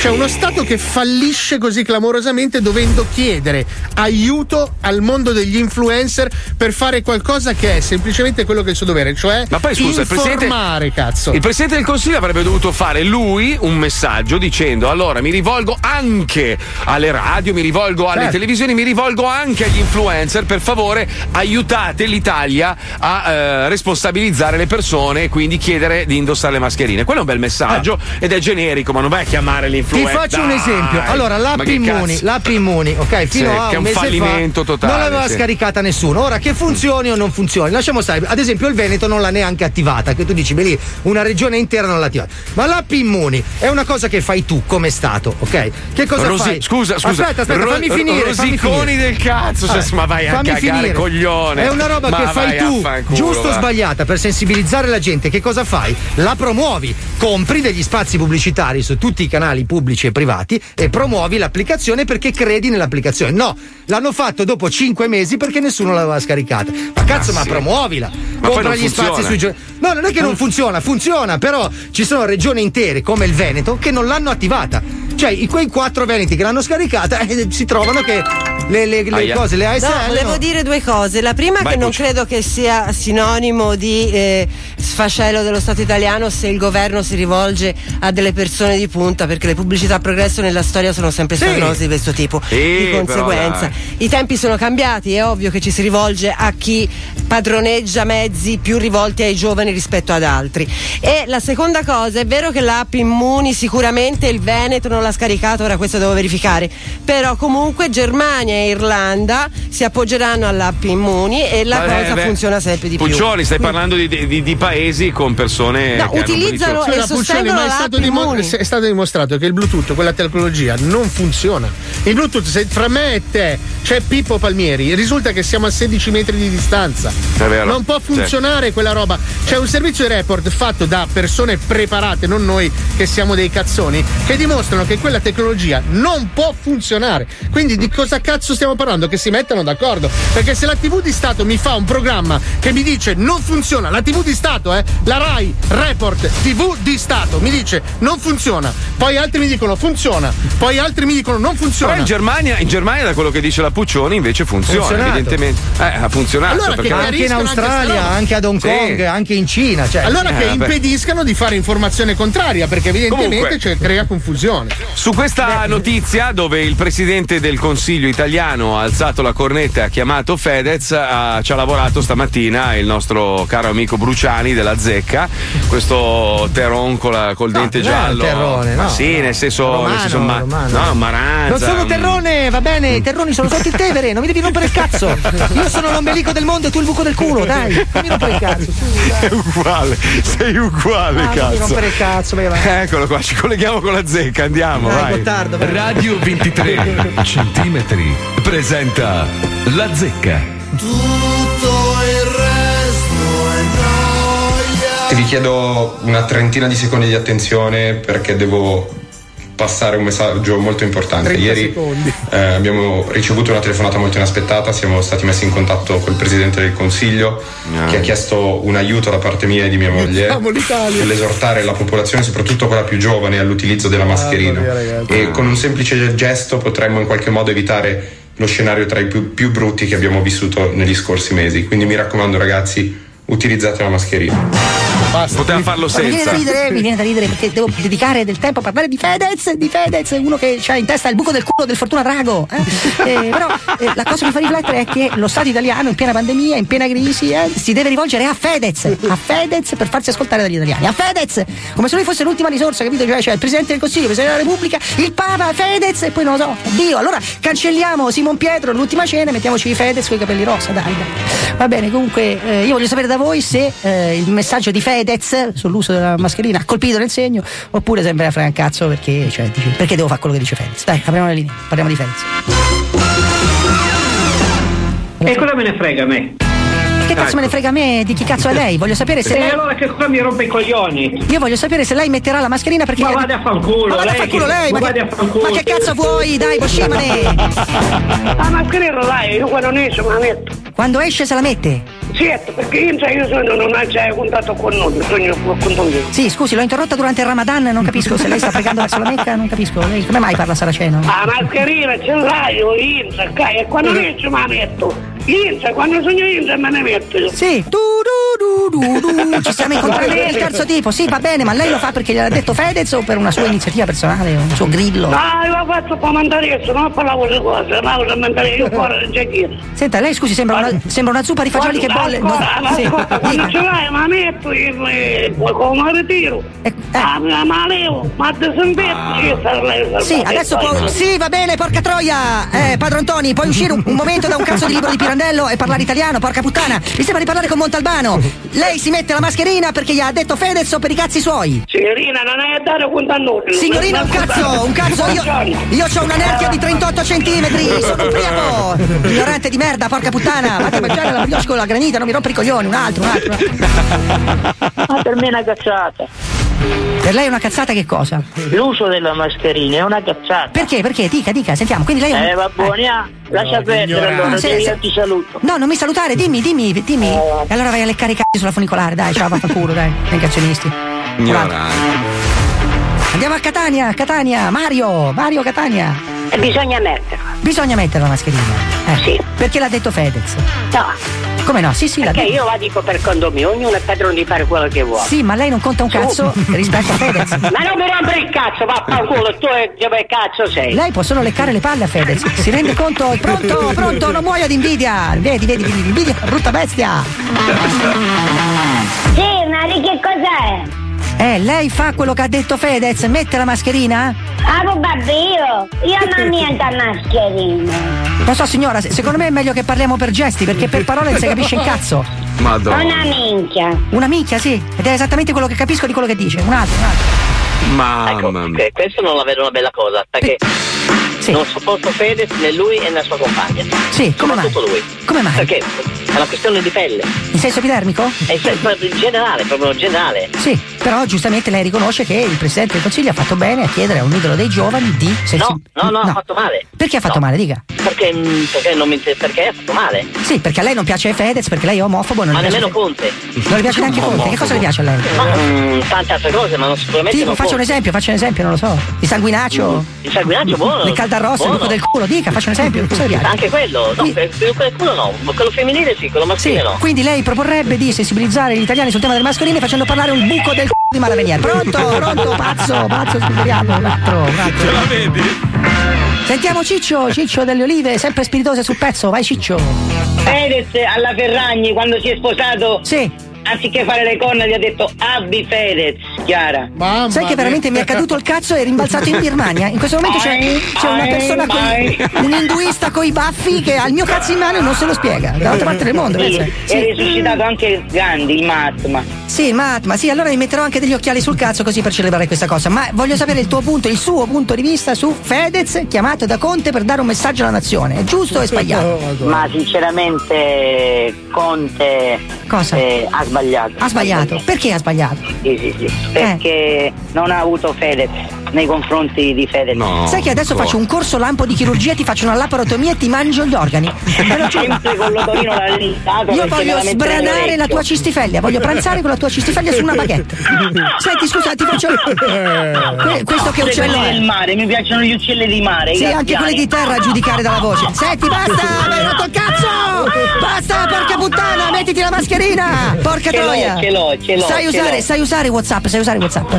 Cioè, uno Stato che fallisce così clamorosamente dovendo chiedere aiuto al mondo degli influencer per fare qualcosa che è semplicemente quello che è il suo dovere, cioè Ma poi scusa, il presidente, informare, cazzo. il presidente del consiglio avrebbe dovuto fare lui un messaggio dicendo: Allora mi rivolgo anche alle radio, mi rivolgo alle Certo. televisioni, mi rivolgo anche agli influencer. Per favore, aiutate l'Italia a eh, responsabilizzare le persone e quindi chiedere di indossare le mascherine. Quello è un bel messaggio ed è generico, ma non vai a chiamare Ti l'influencer. faccio un esempio. Allora, l'app Immuni, l'app Immuni, ok, fino Sì, a un un fallimento fa totale, non l'aveva sì. scaricata nessuno. Ora che funzioni o non funzioni, lasciamo stare. Ad esempio, il Veneto non l'ha neanche attivata, che tu dici, beh lì, una regione intera non l'ha attivata. Ma l'app Immuni è una cosa che fai tu come Stato, ok? Che cosa Rosi- fai? Scusa, scusa. Aspetta, aspetta, Ro- fammi finire. fammi rosiconi finire. del cazzo, cioè, ma vai a fammi cagare, finire. coglione. È una roba Ma che fai tu, fanculo, giusto o sbagliata, per sensibilizzare la gente. Che cosa fai? La promuovi, compri degli spazi pubblicitari su tutti i canali pubblici e privati e promuovi l'applicazione perché credi nell'applicazione. No, l'hanno fatto dopo cinque mesi perché nessuno l'aveva scaricata. Ma cazzo, ma, sì. promuovila. Ma Compra gli spazi funziona. sui gio- No, non è che non funziona, funziona, però ci sono regioni intere come il Veneto che non l'hanno attivata. Cioè, i- quei quattro veneti che l'hanno scaricata eh, si trovano che le, le- le cose, le ASL. No, volevo no. dire due cose. La prima è Vai, che non Pucci. credo che sia sinonimo di eh, sfascello dello Stato italiano se il governo si rivolge a delle persone di punta, perché le pubblicità a progresso nella storia sono sempre Sì. sfavenose di questo tipo. Sì, di però conseguenza, dai. i tempi sono cambiati, è ovvio che ci si rivolge a chi padroneggia mezzi più rivolti ai giovani rispetto ad altri. E la seconda cosa, è vero che l'app Immuni sicuramente il Veneto non l'ha scaricato, ora questo devo verificare, però comunque Germania e Irlanda si appoggeranno all'app Immuni e la Vabbè, cosa beh. funziona sempre di più. Puccioni, stai parlando di, di- di paesi con persone. No, che hanno utilizzano buonissimo- e sostengono ma è stato, dimo- Immuni. è stato dimostrato che il Bluetooth, quella tecnologia, non funziona. Il Bluetooth, se fra me e te c'è Pippo Palmieri, risulta che siamo a 16 metri di distanza. Non può funzionare quella roba. C'è un servizio di report fatto da persone preparate, non noi che siamo dei cazzoni, che dimostrano che quella tecnologia non può funzionare. Quindi di cosa cazzo stiamo parlando? Che si mettano d'accordo. Perché se la TV di Stato mi fa un programma che mi dice non funziona, la TV di Stato, eh, la RAI Report TV di Stato mi dice non funziona, poi altri mi dicono funziona, poi altri mi dicono non funziona. Però in Germania, in Germania, da quello che dice la Puccioni, invece funziona. Funzionato. Evidentemente. Eh, ha funzionato. Allora perché che anche in anche Australia, roba. anche ad Hong Sì. Kong, anche in Cina. Cioè, Allora che Eh, vabbè. impediscano di fare informazione contraria, perché evidentemente Comunque. cioè, crea confusione. Su questa notizia, dove il presidente del Consiglio italiano ha alzato la cornetta e ha chiamato Fedez, ha- ci ha lavorato stamattina il nostro caro amico Bruciani della Zecca, questo terron col dente non è un giallo. terrone, ma no. sì, nel senso, Romano, nel senso ma- no, maranza. Non sono mm. terrone, va bene, i terroni sono sotto il Tevere, non mi devi rompere il cazzo. Io sono l'ombelico del mondo e tu il buco del culo, dai, non mi rompere il cazzo. È uguale, sei uguale, Ah, cazzo. rompere il cazzo, vai avanti. Eccolo qua, ci colleghiamo con la zecca, andiamo, Dai, vai. Gottardo, vai. Radio 23 centimetri presenta La Zecca. Tutto il resto è noia. Vi chiedo una trentina di secondi di attenzione perché devo passare un messaggio molto importante. 30 Ieri eh, abbiamo ricevuto una telefonata molto inaspettata, siamo stati messi in contatto col Presidente del Consiglio che ha chiesto un aiuto da parte mia e di mia moglie nell'esortare la popolazione, soprattutto quella più giovane, all'utilizzo della mascherina. Mamma mia, ragazzi. e con un semplice gesto potremmo in qualche modo evitare lo scenario tra i più, più brutti che abbiamo vissuto negli scorsi mesi. Quindi mi raccomando ragazzi, utilizzate la mascherina. Poteva farlo Mi viene da ridere, mi viene da ridere perché devo dedicare del tempo a parlare di Fedez, di Fedez, uno che ha in testa il buco del culo del Fortuna Drago. eh. Eh, però eh, la cosa che mi fa riflettere è che lo Stato italiano in piena pandemia, in piena crisi, eh, si deve rivolgere a Fedez, a Fedez per farsi ascoltare dagli italiani. A Fedez! Come se lui fosse l'ultima risorsa, capito? Cioè, cioè il Presidente del Consiglio, il Presidente della Repubblica, il Papa, Fedez e poi non lo so, Dio. Allora cancelliamo Simon Pietro, l'ultima cena, e mettiamoci Fedez con i capelli rossa, dai, dai. Va bene, comunque eh, io voglio sapere da voi se eh, il messaggio di Fedez sull'uso della mascherina ha colpito nel segno oppure se me ne frega un cazzo perché, cioè, dici, perché devo fare quello che dice Fedez. Dai, apriamo le linee, parliamo di Fedez. E cosa me ne frega a me? Che cazzo me ne frega a me di chi cazzo è lei? Voglio sapere se E lei. allora che cosa mi rompe i coglioni? Io voglio sapere se lei metterà la mascherina perché. Ma vada a fanculo, Ma vada a lei fanculo che- lei! ma che... ma che cazzo vuoi? Dai, Boschimane! La mascherina dai, io quando esce me la metto. Quando esce se la mette? Certo, perché io, cioè, io sono, non c'è contatto con noi, bisogna con noi. Sì, scusi, l'ho interrotta durante il Ramadan, non capisco se lei sta pregando la Mecca, non capisco. Lei come mai parla saraceno? La mascherina ce l'hai, io inza, cai, e quando esce me la metto. Inza, quando sogno inza me ne metto io. Sì, tu du du du du. Ci stiamo incontrando per il terzo tipo, sì, va bene, ma lei lo fa perché gliel'ha detto Fedez o per una sua iniziativa personale, un suo grillo? No, io ho fatto per mandare adesso, non parlavo di cose, parlavo di mandare io fuori già chiedo. Senta, lei scusi, sembra una, sembra una zuppa di fagioli che bolle. No, sì, ascolta, quando ce l'hai, ma metto io, eh, poi come ritiro. Ah, ma ma levo, ma sembetto, ci sta lei. Sì, adesso può. Sì, va bene, porca troia! Eh, padron Toni, puoi uscire un, un momento da un cazzo di libro di Pirandello e parlare italiano, porca puttana! Mi sembra di parlare con Montalbano! Lei si mette la mascherina perché gli ha detto Fedez o per i cazzi suoi! Signorina, non è dare conto a noi. Signorina, un cazzo, un cazzo, io, io ho una nerchia di 38 centimetri, sono ubriaco! Ignorante di merda, porca puttana! Vatti a mangiare la brioche con la granita, non mi rompi i coglioni, un altro, un altro. un. Ma per me è una cazzata. Per lei è una cazzata che cosa? L'uso della mascherina è una cazzata. Perché? Perché? Dica, dica, sentiamo. Quindi lei è un... Eh, va buoni, ah. lascia perdere allora, Ah, se- se- ti saluto. No, non mi salutare, dimmi, dimmi, dimmi. E allora vai a leccare i cazzi sulla funicolare, dai, ciao, vaffanculo, dai, negazionisti. Andiamo a Catania, Catania, Mario, Mario Catania. E bisogna metterla. Bisogna mettere la mascherina. Eh, sì. Perché l'ha detto Fedez? No. Come no? Sì, sì, l'ha Perché detto. io la dico per conto mio, ognuno è padrone di fare quello che vuole. Sì, ma lei non conta un cazzo rispetto a Fedez. Ma non mi rompere il cazzo, vaffanculo, tu dove cazzo sei? Lei può solo leccare le palle a Fedez. Si rende conto? Pronto, pronto, non muoia di invidia. Vedi, vedi, vedi, invidia, brutta bestia. Sì, ma di che cos'è? Eh, lei fa quello che ha detto Fedez, mette la mascherina? Ah, vabbè, io. Io non niente a mascherina. Non so signora, se- secondo me è meglio che parliamo per gesti, perché per parole non si capisce un cazzo. Una minchia. Una minchia, sì. Ed è esattamente quello che capisco di quello che dice. Un altro, un altro. Mamma mia. Ok, questo non la vedo una bella cosa, perché non sopporto Fedez né lui e né sua compagna. Sì, come mai? Soprattutto lui. Come mai? Perché è una questione di pelle. In senso epidermico? È in sen- proprio in generale, proprio generale. Sì, però giustamente lei riconosce che il Presidente del Consiglio ha fatto bene a chiedere a un idolo dei giovani di No, no, no, ha fatto male. Perché ha fatto male, dica? Perché, mm, perché, non mi, perché ha fatto male. Sì, perché a lei non piace Fedez, perché lei è omofobo, non Ma nemmeno Conte. Non le piace neanche Conte, che cosa le piace a lei? Ma, mm, tante altre cose, ma non sicuramente Tipo, non faccio un Conte. esempio, faccio un esempio, non lo so. Il sanguinaccio? Il sanguinaccio buono. Le caldarrosse, il buco del culo, dica, faccio un esempio, cosa le piace? Anche quello, no, per- per- quello no, quello femminile sì, quello maschile no. Quindi lei proporrebbe di sensibilizzare gli italiani sul tema delle mascherine facendo parlare un buco del c***o di Malavenier. Pronto, pronto, pazzo, pazzo, speriamo, un altro, un altro. Ce la vedi? Sentiamo Ciccio, Ciccio delle Olive, sempre spiritose sul pezzo, vai Ciccio. Fedez alla Ferragni quando si è sposato. Anziché fare le corna gli ha detto Abbi Fedez, Chiara. Sai che veramente mi è caduto il cazzo e rimbalzato in Birmania? In questo momento c'è, c'è una persona con un induista coi baffi che ha il mio cazzo in mano e non se lo spiega. Dall'altra parte del mondo. Sì, pensa. È risuscitato anche Gandhi, il Mahatma. Sì, Mahatma, sì, allora mi metterò anche degli occhiali sul cazzo così per celebrare questa cosa. Ma voglio sapere il tuo punto, il suo punto di vista su Fedez chiamato da Conte per dare un messaggio alla nazione. È giusto o è sbagliato? Ma sinceramente Conte eh, ha sbagliato. Ha sbagliato. Perché ha sbagliato? Sì, sì, sì. Perché non ha avuto Fedez nei confronti di Fedez. Sai che adesso faccio un corso lampo di chirurgia, ti faccio una laparotomia e ti mangio gli organi. Sempre con l'odorino rallentato. Io voglio sbranare la tua cistifellea, voglio pranzare con la tua cistifellea su una baguette. Senti, scusa, ti faccio. Que- questo che uccello è? del mare, mi piacciono gli uccelli di mare. Sì, anche quelli di terra a giudicare dalla voce. Senti, basta! Mi hai rotto il cazzo! Basta, porca puttana! Mettiti la mascherina! Porca Ce l'ho, troia! ce l'ho, ce l'ho, Sai ce usare, l'ho. sai usare WhatsApp, sai usare WhatsApp.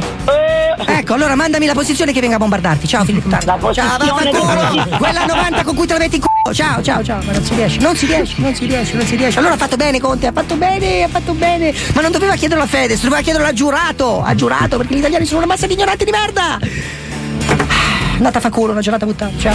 Ecco, allora mandami la posizione che venga a bombardarti. Ciao, figlio puttana. Ciao, vaffanculo! Quella 90 con cui te la metti in culo! Ciao, ciao, ciao! Ma non si riesce, non si riesce, non si riesce, non si riesce. Allora ha fatto bene, Conte, ha fatto bene, ha fatto bene. Ma non doveva chiederlo a Fedez, doveva chiederlo a giurato! A giurato, perché gli italiani sono una massa di ignoranti di merda! Andata a fa culo, una giornata puttana. Ciao.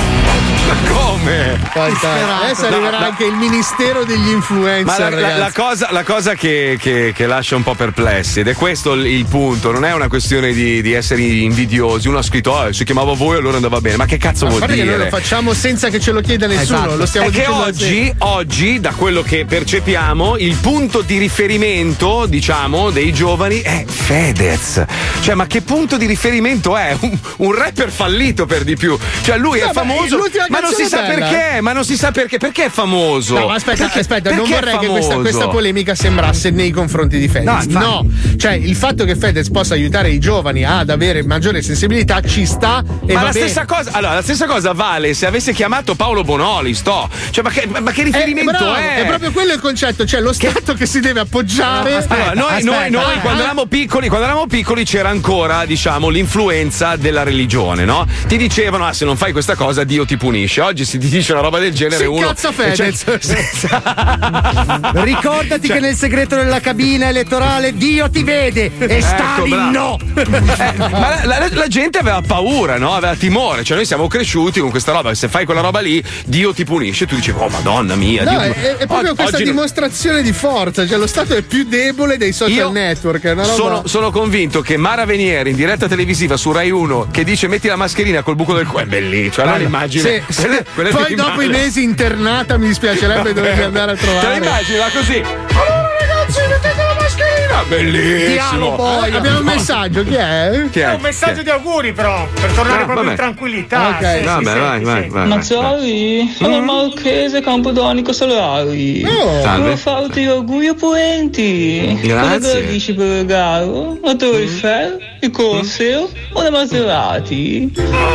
Come? Adesso arriverà No, anche il ministero degli influencer. Ma la, la- la cosa, la cosa che, che- che lascia un po' perplessi, ed è questo il, il punto, non è una questione di, di essere invidiosi. Uno ha scritto, ah, se chiamava voi allora andava bene. Ma che cazzo Ma vuol parte che dire? noi lo facciamo senza che ce lo chieda nessuno, Esatto. lo stiamo è che oggi, oggi, da quello che percepiamo, il punto di riferimento, diciamo, dei giovani è Fedez. Cioè, ma che punto di riferimento è? Un, un rapper fallito per di più. Cioè, lui No, è famoso, ma non si sa bella. perché. Ma non si sa perché. Perché è famoso? No, ma aspetta, Perché- aspetta, non perché è vorrei che questa, questa polemica sembrasse nei confronti di Fedez. No. No, cioè il fatto che Fedez possa aiutare i giovani ad avere maggiore sensibilità ci sta e ma va la bene. stessa, cosa, allora, la stessa cosa vale se avesse chiamato Paolo Bonoli, sto. Cioè, ma che, ma che Eh, riferimento bravo, è? è proprio quello il concetto, cioè lo Stato che si deve appoggiare. Allora, noi, noi- noi, Ah, quando, ah, eravamo piccoli, quando eravamo piccoli c'era ancora, diciamo, l'influenza della religione, no? Ti dicevano, ah, se non fai questa cosa, Dio ti punisce. Oggi se ti dice una roba del genere, Si uno. incazza Fedez. Ricordati che nel segreto della cabina elettorale Dio ti vede e Ecco, Stalin bravo. no. Eh, ma la, la- la gente aveva paura, no? Aveva timore. Cioè, noi siamo cresciuti con questa roba. Se fai quella roba lì, Dio ti punisce. Tu dicevi, oh madonna mia. No, Dio è, è proprio O- questa dimostrazione di forza, cioè lo Stato è più debole dei social Io network. Roba... Sono, sono convinto che Mara Venieri in diretta televisiva su Rai 1 che dice metti la mascherina col buco del cuore è bellissimo. Cioè, allora immagine. Sì, sì. quelle- quelle Poi dopo male. i mesi internata mi dispiacerebbe doverli andare a trovare. Te la immagini, va così. Allora ragazzi, mettete la mascherina. Bellissimo. Dialo poi. Abbiamo un messaggio, chi è? Chi È un messaggio di auguri, però, per tornare Ah, proprio vabbè. in tranquillità. Ok. Sì, Vabbè, sì, vai, vai, sì. vai. Mazzoli, sono il Marchese Campodonico Solari. Oh. Salve. Volevo farti auguri a Puenti. Grazie. Cosa gradisci per regalo? La Torre Eiffel, Colosseo o la Maserati?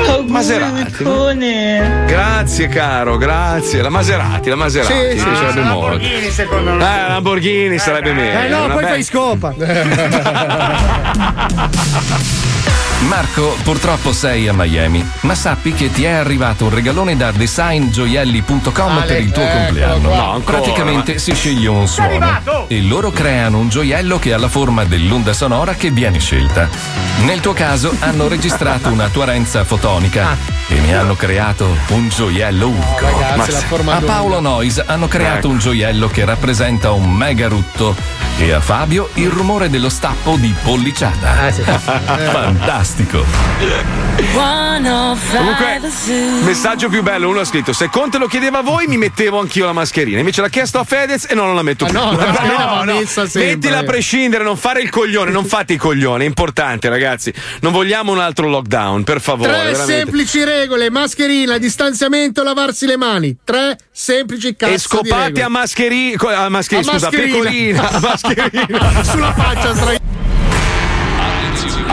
Auguri, Maserati. Grazie caro, grazie. La Maserati, la Maserati. Sì, sì, mi sarebbe Ah, molto. Lamborghini, secondo Eh, me. la Lamborghini sarebbe meglio. Eh no, Una poi bella- fai scopa. Marco, purtroppo sei a Miami, ma sappi che ti è arrivato un regalone da designgioielli.com Ale, per il tuo compleanno. qua. No, ancora, Praticamente ma- si sceglie un suono e loro creano un gioiello che ha la forma dell'onda sonora che viene scelta. Nel tuo caso hanno registrato una tua renza fotonica e ne hanno creato un gioiello unico. Ragazzi, sì. forma a. Paolo Noise hanno creato Ecco. un gioiello che rappresenta un mega rutto e a Fabio il rumore dello stappo di polliciata. Fantastico. Comunque, messaggio più bello, uno ha scritto: Se Conte lo chiedeva a voi, mi mettevo anch'io la mascherina. Invece l'ha chiesto a Fedez e non la metto Ah, più. no, la mascherina va messa sempre. Mettila a prescindere, non fare il coglione, non fate i coglioni, è importante, ragazzi. Non vogliamo un altro lockdown, per favore. Tre veramente. semplici regole: mascherina, distanziamento, lavarsi le mani. Tre semplici cazzo E scopate di a mascherina, a mascherina, A scusa, mascherina. pecorina, a mascherina. Sulla faccia sdrai-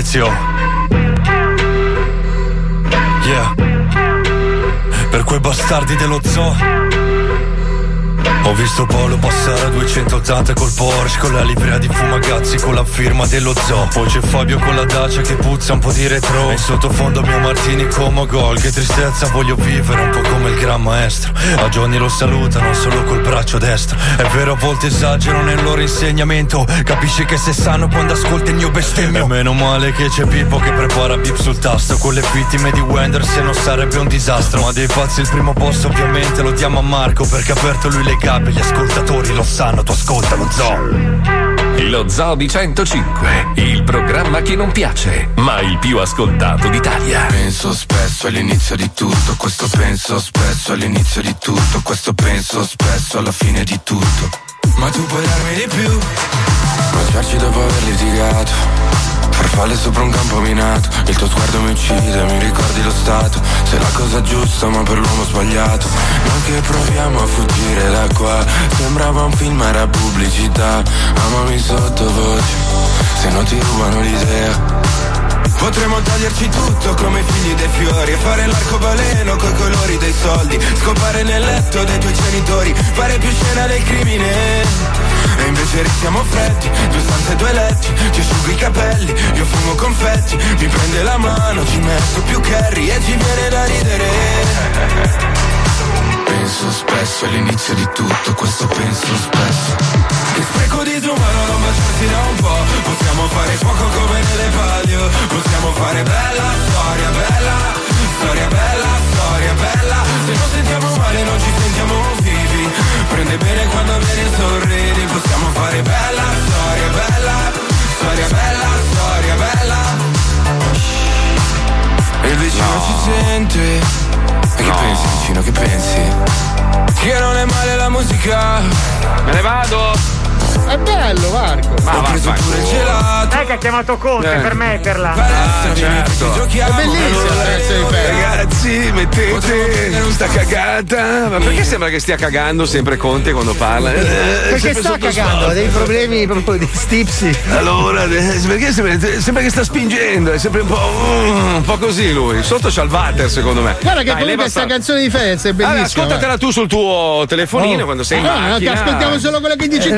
Izio. Yeah. Per quei bastardi dello zoo. Ho visto Paolo passare a 280 col Porsche Con la livrea di Fumagazzi con la firma dello zoo. Poi c'è Fabio con la Dacia che puzza un po' di retro. E sottofondo mio Martini come gol. Che tristezza voglio vivere un po' come il gran maestro. A Johnny lo salutano solo col braccio destro. È vero a volte esagero nel loro insegnamento. Capisci che se sanno quando ascolti il mio bestemmio. E meno male che c'è Pippo che prepara bip sul tasto. Con le vittime di Wender se non sarebbe un disastro. Ma dei pazzi il primo posto ovviamente lo diamo a Marco Perché ha aperto lui le gli ascoltatori lo sanno Tu ascolta lo zoo Lo Zoo di 105, il programma che non piace, ma il più ascoltato d'Italia. Penso spesso all'inizio di tutto, questo penso spesso all'inizio di tutto, questo penso spesso alla fine di tutto. Ma tu puoi darmi di più, baciarci dopo aver litigato. Farfalle sopra un campo minato, il tuo sguardo mi uccide, mi ricordi lo stato. Sei la cosa giusta ma per l'uomo sbagliato. Non che proviamo a fuggire da qua, sembrava un film, era pubblicità. Amami sottovoce, se no ti rubano l'idea. Potremmo toglierci tutto come figli dei fiori E fare l'arcobaleno coi colori dei soldi. Scopare nel letto dei tuoi genitori Fare più scena del crimine. E invece restiamo freddi Due stanze, due letti Ti asciugo i capelli Io fumo confetti Mi prende la mano Ci metto più curry E ci viene da ridere Penso spesso all'inizio di tutto, questo penso spesso. Che spreco di disumano non baciarsi da un po'. Possiamo fare fuoco come nelle palio. Possiamo fare bella storia, bella, storia bella, storia bella. Se non sentiamo male non ci sentiamo vivi. Prende bene quando vieni sorridi. Possiamo fare bella storia, bella, storia bella, storia bella. E il vicino ci sente. E che pensi vicino, che pensi? Che non è male la musica. Me ne vado È bello, Marco. Ma Ho preso pure il gelato Sai che ha chiamato Conte Eh. per metterla. Ah, certo. È bellissimo di Ferro. Ragazzi, mettete questa cagata. Ma perché sembra che stia cagando sempre Conte quando parla? Eh, Perché sempre sta cagando, ha dei problemi proprio di stipsi. Allora, eh, perché sembra, sembra che sta spingendo, è sempre un po', mm, un po' così lui. Sotto c'ha il water, secondo me. Guarda che Dai, comunque questa sta- canzone di Fedez è Allora, bellissima. ascoltatela tu sul tuo telefonino Oh. quando sei in No, no, che macchina. ascoltiamo solo quella che dici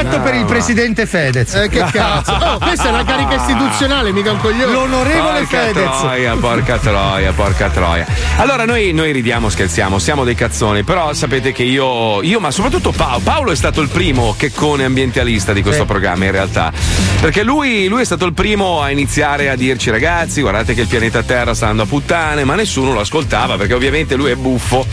tu. Rispetto per il presidente Fedez. Eh, che cazzo? Oh, questa è una carica istituzionale, mica un coglione. L'onorevole porca Fedez. troia, porca troia, porca troia. Allora, noi, noi ridiamo, scherziamo, siamo dei cazzoni, però sapete che io, io ma soprattutto Paolo, Paolo è stato il primo checcone ambientalista di questo programma in realtà. Perché lui, lui è stato il primo a iniziare a dirci ragazzi, guardate che il pianeta Terra sta andando a puttane, ma nessuno lo ascoltava perché ovviamente lui è buffo.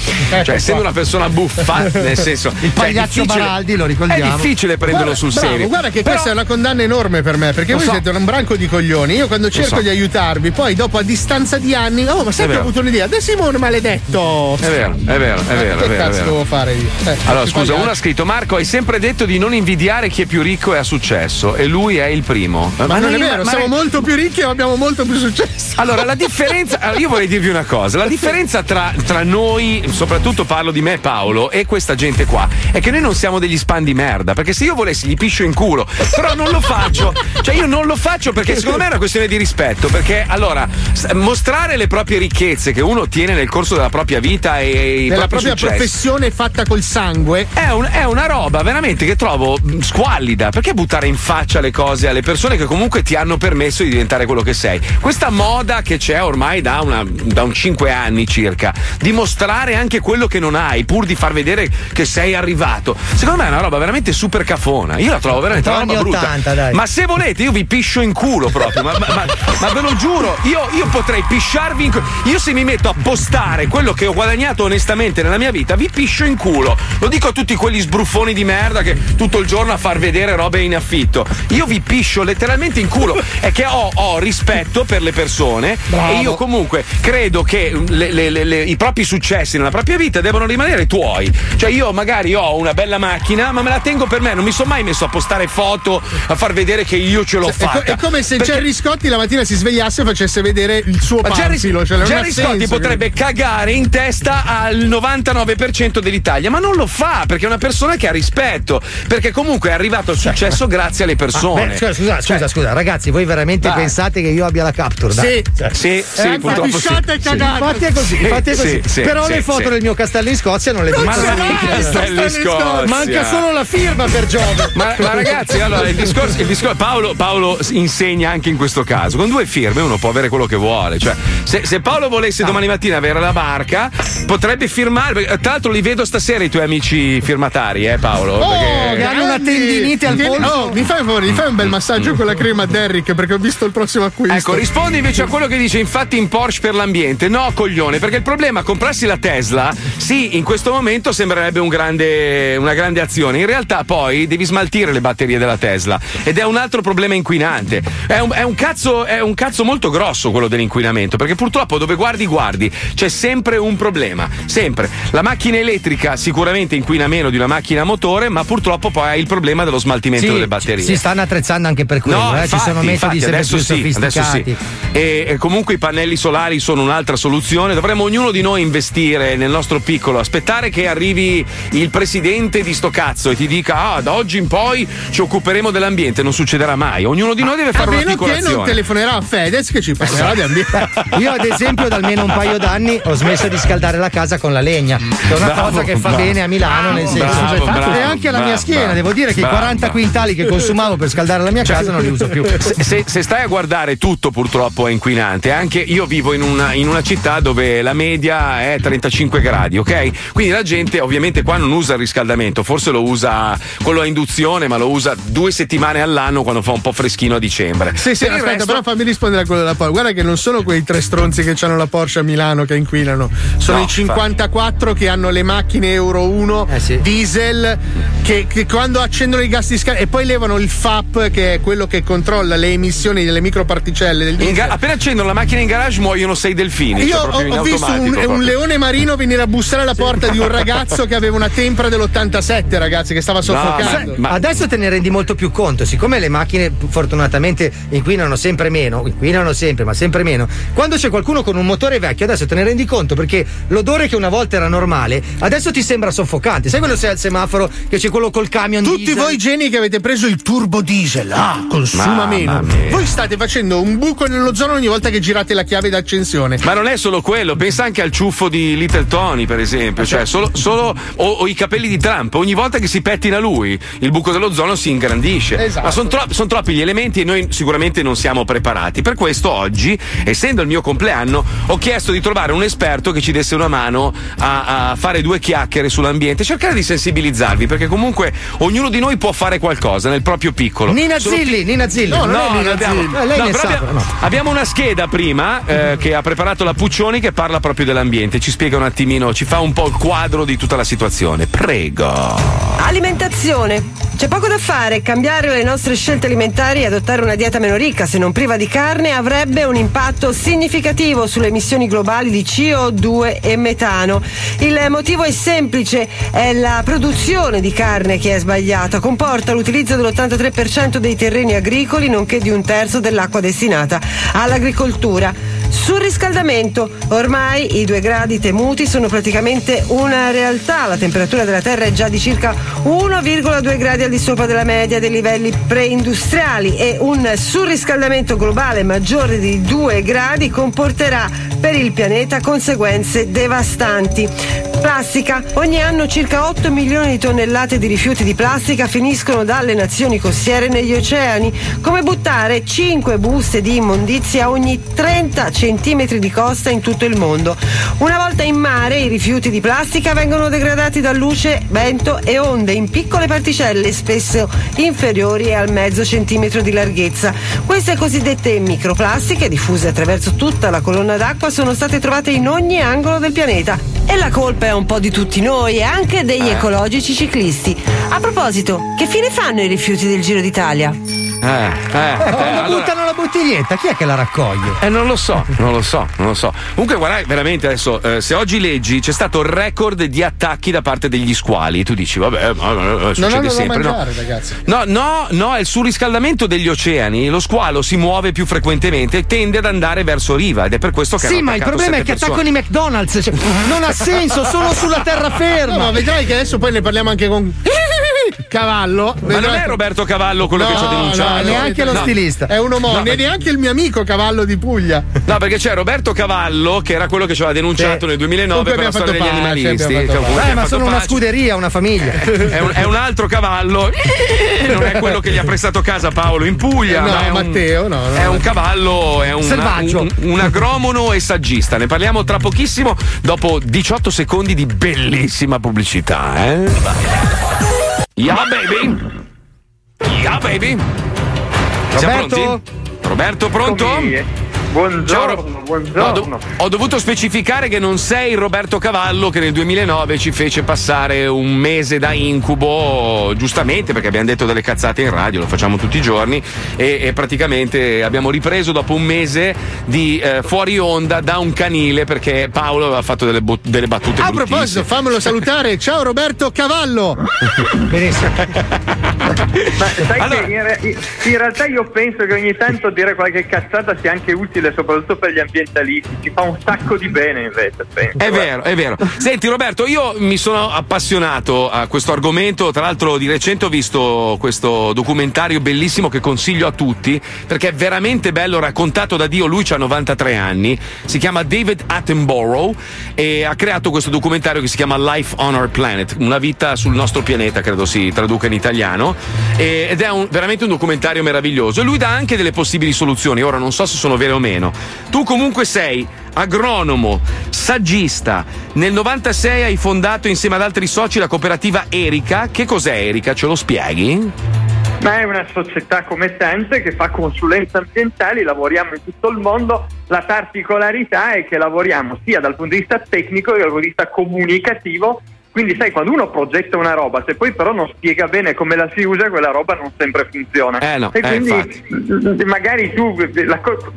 cioè, essendo una persona buffa, nel senso... Ecco Il cioè, è pagliaccio difficile- Baraldi, lo È ricordiamo. difficile prenderlo Guarda- sul bravo, serio. Guarda che Però- questa è una condanna enorme per me, perché Lo voi so. siete un branco di coglioni. Io quando cerco so. di aiutarvi, poi dopo a distanza di anni, oh, ma sempre ho avuto un'idea. Da Simone maledetto. È vero, è vero, è vero, che è vero. cazzo è vero. devo fare io? Eh, Allora, scusa, uno ha scritto: Marco, hai sempre detto di non invidiare chi è più ricco e ha successo, e lui è il primo. Ma, non è ma- vero, ma- siamo molto più ricchi e abbiamo molto più successo. Allora, la differenza. allora, io vorrei dirvi una cosa: la differenza tra, tra noi, soprattutto parlo di me, Paolo, e questa gente qua, è che noi non siamo degli span di merda. Perché se io volessi gli piscio in culo, però non lo faccio. Cioè, io non lo faccio perché secondo me è una questione di rispetto. Perché allora, mostrare le proprie ricchezze che uno ottiene nel corso della propria vita e Della propri propria successi. professione fatta col sangue. È, un- è una roba veramente che trovo squallida. Perché buttare in faccia le cose alle persone che comunque ti hanno permesso di diventare quello che sei? Questa moda che c'è ormai da, una, da un 5 anni circa, di mostrare anche quello che non hai, pur di far vedere che sei arrivato. Secondo me è una roba veramente super cafona. Io la trovo veramente una roba brutta. 80, dai. Ma se volete, io vi piscio in culo proprio. ma, ma- ma- ma ve lo giuro, io, io potrei pisciarvi in culo. Io se mi metto a postare quello che ho guadagnato onestamente nella mia vita, vi piscio in culo. Lo dico a tutti quegli sbruffoni di merda che tutto il giorno a far vedere robe in affitto. Io vi piscio letteralmente in culo. È che ho, ho rispetto per le persone Bravo. e io comunque credo che le- le- le- le- i propri successi nella propria vita devono rimanere tuoi. Cioè, io magari ho una bella macchina, ma me la tengo per me, non mi sono mai messo a postare foto, a far vedere che io ce l'ho Cioè, È, co- fatta. è come se Perché- Gerry Scotti la mattina si svegliasse e facesse vedere il suo ma Gerry, panfilo. Cioè, ha Scotti senso, potrebbe cagare in testa al 99% dell'Italia, ma non lo fa perché è una persona che ha rispetto. Perché comunque è arrivato al successo grazie alle persone. Ma, beh, scusa, scusa, Cioè, scusa, scusa, ragazzi, voi veramente Dai. pensate che io abbia la capture? Dai. Sì, Cioè. sì, sì, Eh, purtroppo infatti, sì. Sì. Sì. Infatti è così, Sì, infatti è così. sì, sì, Però sì, le foto sì. del mio castello in Scozia non le vedo. Ma- Castello in Scozia. Manca solo la firma per Giove. Ma, ma ragazzi, allora il discorso, il discorso- Paolo, Paolo insegna anche in questo caso. Con due firme uno può avere quello che vuole. Cioè, se, se Paolo volesse domani mattina avere la barca, potrebbe firmare. Tra l'altro, li vedo stasera i tuoi amici firmatari, eh, Paolo? Oh, perché- che hanno una tendinite al polso. Oh, mi fai un favore, mi fai un bel massaggio con la crema Derrick perché ho visto il prossimo acquisto. Ecco, rispondi invece a quello che dice infatti in Porsche per l'ambiente. No, coglione, perché il problema è comprarsi la Tesla, sì, in questo momento sembrerebbe un grande- una grande azione. In realtà poi devi smaltire le batterie della Tesla ed è un altro problema inquinante. È un, è un cazzo, è un cazzo molto grosso quello dell'inquinamento, perché purtroppo dove guardi guardi c'è sempre un problema, sempre. La macchina elettrica sicuramente inquina meno di una macchina a motore, ma purtroppo poi hai il problema dello smaltimento Sì, delle batterie. Si stanno attrezzando anche per quello, No, eh, infatti, ci sono metodi sempre adesso più sì, adesso sì. E, e comunque i pannelli solari sono un'altra soluzione. Dovremmo ognuno di noi investire nel nostro piccolo, aspettare che arrivi il presidente di sto cazzo e ti dica: Ah, da oggi in poi ci occuperemo dell'ambiente. Non succederà mai. Ognuno di noi deve A fare una meno che piccola non telefonerà a Fedez che ci parlerà di ambiente. Io, ad esempio, da almeno un paio d'anni ho smesso di scaldare la casa con la legna, che è una Bravo, cosa che fa bravo. bene a Milano, nel senso. Bravo, bravo, e anche alla mia schiena, bravo. devo dire che i Bravo, 40 bravo. quintali che consumavo per scaldare la mia casa non li uso più. Se, se- se stai a guardare tutto purtroppo è inquinante, anche io vivo in una, in una città dove la media è 35 gradi, ok? Quindi la gente ovviamente qua non usa il riscaldamento, forse lo usa quello a induzione, ma lo usa due settimane all'anno quando fa un po' freschino a dicembre. Sì, sì, Per aspetta, resto- però fammi rispondere a quello della Porsche. Guarda che non sono quei tre stronzi che hanno la Porsche a Milano che inquinano. Sono No, i 54 che hanno le macchine Euro 1 Eh diesel che, che quando accendono i gas di scarica e poi levano il FAP che è quello che controlla le emissioni delle microparticelle del ga- appena accendono la macchina in garage muoiono sei delfini. Io cioè ho, ho visto un, un leone marino venire a bussare alla porta di un ragazzo che aveva una tempra dell'87, ragazzi, che stava soffocando. Ma adesso te ne rendi molto più conto, siccome le macchine fortunatamente inquinano sempre meno, inquinano sempre, ma sempre meno. Quando c'è qualcuno con un motore vecchio, adesso te ne rendi conto perché l'odore che una volta era normale, adesso ti sembra soffocante. Sai quando sei al semaforo che c'è quello col camion Tutti diesel? voi geni che avete preso il turbo diesel, ah, consuma Mamma meno. Voi state facendo un buco nell'ozono ogni volta che girate la chiave d'accensione. Ma non è solo quello, pensa anche al ciuffo di Little Tony, per esempio. Cioè, solo, solo- o, o i capelli di Trump. Ogni volta che si pettina lui, il buco dell'ozono si ingrandisce. Esatto. Ma sono troppi gli elementi e noi sicuramente non siamo preparati. Per questo oggi, essendo il mio compleanno, ho chiesto di trovare un esperto che ci desse una mano a, a fare due chiacchiere sull'ambiente, cercare di sensibilizzarvi, perché comunque ognuno di noi può fare qualcosa nel proprio piccolo. Nina Sono Zilli, Nina Zilli. No, Non è no, Nina abbiamo, Zilli. Lei no, ne sa, abbiamo, no. abbiamo una scheda prima eh, che ha preparato la Puccioni che parla proprio dell'ambiente. Ci spiega un attimino, ci fa un po' il quadro di tutta la situazione. Prego. Alimentazione. C'è poco da fare, cambiare le nostre scelte alimentari e adottare una dieta meno ricca, se non priva di carne, avrebbe un impatto significativo sulle emissioni globali di CO2 e metano. Il motivo è semplice, è la produzione di carne che è sbagliata, comporta l'utilizzo dell'83% dei terreni agricoli, nonché di un terzo dell'acqua destinata all'agricoltura. Sul riscaldamento, ormai i due gradi temuti sono praticamente una realtà. La temperatura della Terra è già di circa 1,2 gradi al di sopra della media dei livelli preindustriali e un surriscaldamento globale maggiore di 2 gradi comporterà per il pianeta conseguenze devastanti. Plastica. Ogni anno circa 8 milioni di tonnellate di rifiuti di plastica finiscono dalle nazioni costiere negli oceani, come buttare 5 buste di immondizia ogni 30 centimetri di costa in tutto il mondo. Una volta in mare i rifiuti di plastica vengono degradati da luce, vento e onde in piccole particelle spesso inferiori al mezzo centimetro di larghezza. Queste cosiddette microplastiche, diffuse attraverso tutta la colonna d'acqua, sono state trovate in ogni angolo del pianeta. E la colpa è un po' di tutti noi e anche degli ecologici ciclisti. A proposito, che fine fanno i rifiuti del Giro d'Italia? Eh, eh, Quando eh, allora- buttano la bottiglietta, chi è che la raccoglie? Eh, non lo so, non lo so, non lo so. Comunque, guarda, veramente adesso, eh, se oggi leggi, c'è stato il record di attacchi da parte degli squali. Tu dici, vabbè, ma, ma- ma- Non succede sempre. no? mangiare, ragazzi. No, no, no, è il surriscaldamento degli oceani. Lo squalo si muove più frequentemente e tende ad andare verso riva ed è per questo che Sì, ma il problema è che persone. attaccano i McDonald's. cioè, non ha senso, sono sulla terraferma. No, ma vedrai che adesso poi ne parliamo anche con Cavallo. Ma non è Roberto Cavallo quello che ci ha denunciato? neanche lo No. stilista. È un omonimo, No, ma- neanche il mio amico Cavallo di Puglia. No, perché c'è Roberto Cavallo, che era quello che ci aveva denunciato nel 2009 Comunque per la storia degli pace, animalisti. abbiamo fatto Cioè, Eh, ma sono una pace. scuderia, una famiglia. È un, è un altro cavallo, non è quello che gli ha prestato casa Paolo in Puglia. No, ma è un- Matteo, no, no. È un cavallo, è un, Selvaggio. un, un agromono e saggista. Ne parliamo tra pochissimo, dopo 18 secondi di bellissima pubblicità. Eh? Yeah, baby! Yeah, baby! Siamo Roberto? pronti? Roberto, pronto? Buongiorno, buongiorno. Ho, do- ho dovuto specificare che non sei il Roberto Cavallo che nel 2009 ci fece passare un mese da incubo, giustamente perché abbiamo detto delle cazzate in radio, lo facciamo tutti i giorni e, e praticamente abbiamo ripreso dopo un mese di eh, fuori onda da un canile perché Paolo aveva fatto delle, bot- delle battute A bruttissime. proposito, fammelo salutare. Ciao Roberto Cavallo. Benissimo. Ma sai che in, re- in realtà io penso che ogni tanto dire qualche cazzata sia anche utile, soprattutto per gli ambientalisti. Ci fa un sacco di bene invece. Penso. È vero, è vero. Senti Roberto, io mi sono appassionato a questo argomento, tra l'altro di recente ho visto questo documentario bellissimo che consiglio a tutti perché è veramente bello, raccontato da Dio, lui ha 93 anni, si chiama David Attenborough e ha creato questo documentario che si chiama Life on Our Planet, una vita sul nostro pianeta, credo si traduca in italiano, ed è un- veramente un documentario meraviglioso e lui dà anche delle possibili soluzioni, ora non so se sono vere o meno. Tu comunque sei agronomo, saggista. Nel 96 hai fondato insieme ad altri soci la cooperativa Erica. Che cos'è Erica? Ce lo spieghi? Ma è una società come tante che fa consulenze ambientali, lavoriamo in tutto il mondo. La particolarità è che lavoriamo sia dal punto di vista tecnico che dal punto di vista comunicativo. Quindi, sai, quando uno progetta una roba, se poi però non spiega bene come la si usa, quella roba non sempre funziona. Eh no, e eh, quindi mm, magari tu la co-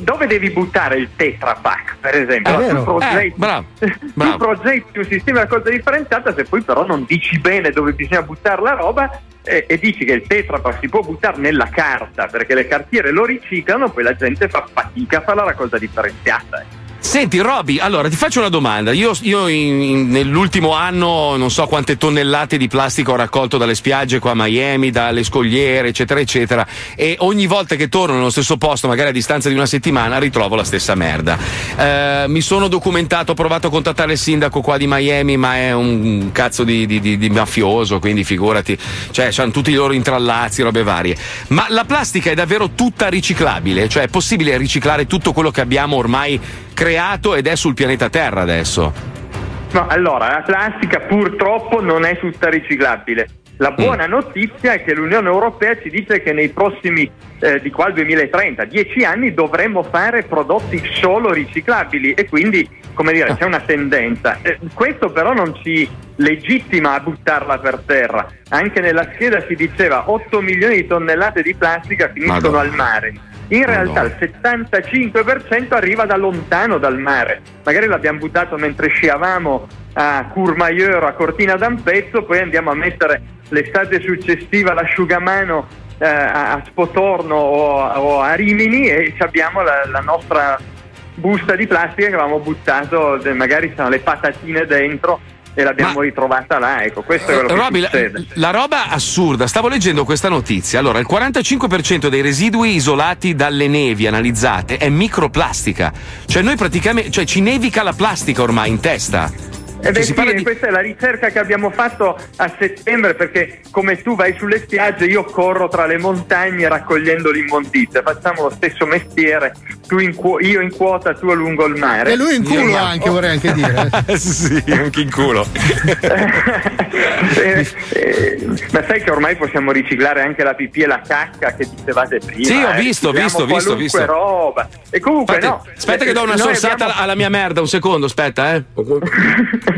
dove devi buttare il Tetra Pak, per esempio? È Tu progetti- Eh, bravo, tu bravo. progetti un sistema di raccolta differenziata, se poi però non dici bene dove bisogna buttare la roba eh, e dici che il Tetra Pak si può buttare nella carta perché le cartiere lo riciclano, poi la gente fa fatica a fare la raccolta differenziata. Senti, Roby, allora ti faccio una domanda. Io, io in- in- nell'ultimo anno non so quante tonnellate di plastica ho raccolto dalle spiagge qua a Miami, dalle scogliere, eccetera, eccetera. E ogni volta che torno nello stesso posto, magari a distanza di una settimana, ritrovo la stessa merda. Eh, mi sono documentato, ho provato a contattare il sindaco qua di Miami, ma è un cazzo di, di- di- di mafioso, quindi figurati. Cioè, hanno tutti i loro intrallazzi, robe varie. Ma la plastica è davvero tutta riciclabile? Cioè, è possibile riciclare tutto quello che abbiamo ormai creato ed è sul pianeta Terra adesso? No, allora, la plastica purtroppo non è tutta riciclabile. La buona notizia è che l'Unione Europea ci dice che nei prossimi, eh, di qua al 2030, 10 anni, dovremmo fare prodotti solo riciclabili e quindi, come dire, c'è una tendenza. Eh, questo però non ci legittima a buttarla per terra. Anche nella scheda si diceva 8 milioni di tonnellate di plastica finiscono Madonna. al mare. In realtà il 75% arriva da lontano dal mare. Magari l'abbiamo buttato mentre sciavamo a Courmayeur, a Cortina d'Ampezzo, poi andiamo a mettere l'estate successiva l'asciugamano eh, a Spotorno o, a- o a Rimini e abbiamo la, la nostra busta di plastica che avevamo buttato, magari sono le patatine dentro e l'abbiamo ritrovata là. Ecco, questo è quello che Roby, la, succede. la roba assurda, stavo leggendo questa notizia. Allora, il 45% dei residui isolati dalle nevi analizzate è microplastica. Cioè, noi praticamente, cioè, ci nevica la plastica ormai in testa. Eh beh, Cioè, si sì, parla di- questa è la ricerca che abbiamo fatto a settembre perché come tu vai sulle spiagge io corro tra le montagne raccogliendo l'immondizia, facciamo lo stesso mestiere, tu in cuo- io in quota, tu a lungo il mare. E lui in culo Io- anche, vorrei anche dire. sì, anche in culo. Eh, eh, ma sai che ormai possiamo riciclare anche la pipì e la cacca che dicevate prima? Sì, ho eh, visto, ricicliamo visto, visto, qualunque visto. roba. E comunque Aspetta, no. aspetta che do una Noi sorsiata abbiamo- alla mia merda, un secondo, aspetta, eh.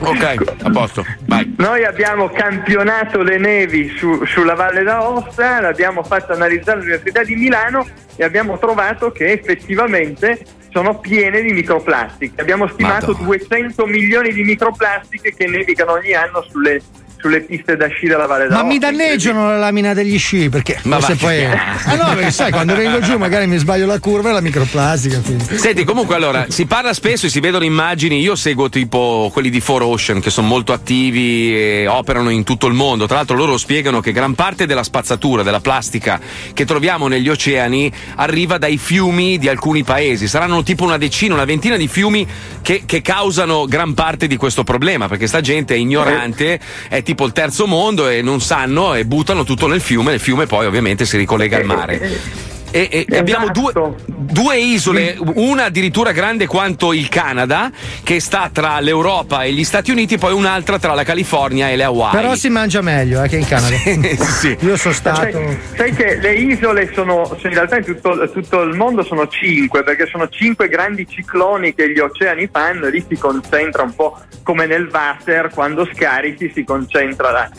Ok, a posto, vai. Noi abbiamo campionato le nevi su- sulla Valle d'Aosta, l'abbiamo fatto analizzare all'Università di Milano e abbiamo trovato che effettivamente sono piene di microplastiche. Abbiamo stimato 200 milioni di microplastiche che nevicano ogni anno sulle, sulle piste da sci della Valle Ma d'Aosta. mi danneggiano la lamina degli sci perché Ma se poi. Ah no, perché sai, quando vengo giù magari mi sbaglio la curva e la microplastica. quindi. Senti, comunque allora, si parla spesso e si vedono immagini, io seguo tipo quelli di 4Ocean che sono molto attivi e operano in tutto il mondo, tra l'altro loro spiegano che gran parte della spazzatura, della plastica che troviamo negli oceani arriva dai fiumi di alcuni paesi, saranno tipo una decina, una ventina di fiumi che, che causano gran parte di questo problema, perché sta gente è ignorante, è tipo il terzo mondo e non sanno e buttano tutto nel fiume, il fiume poi ovviamente si ricollega al mare. E, e- e abbiamo due, due isole, una addirittura grande quanto il Canada, che sta tra l'Europa e gli Stati Uniti, poi un'altra tra la California e le Hawaii. Però si mangia meglio eh, che in Canada. sì. Io sono stato. Sai, sai che le isole sono, sono in realtà in tutto, tutto il mondo sono cinque, perché sono cinque grandi cicloni che gli oceani fanno e lì si concentra un po' come nel water, quando scarichi si concentra la-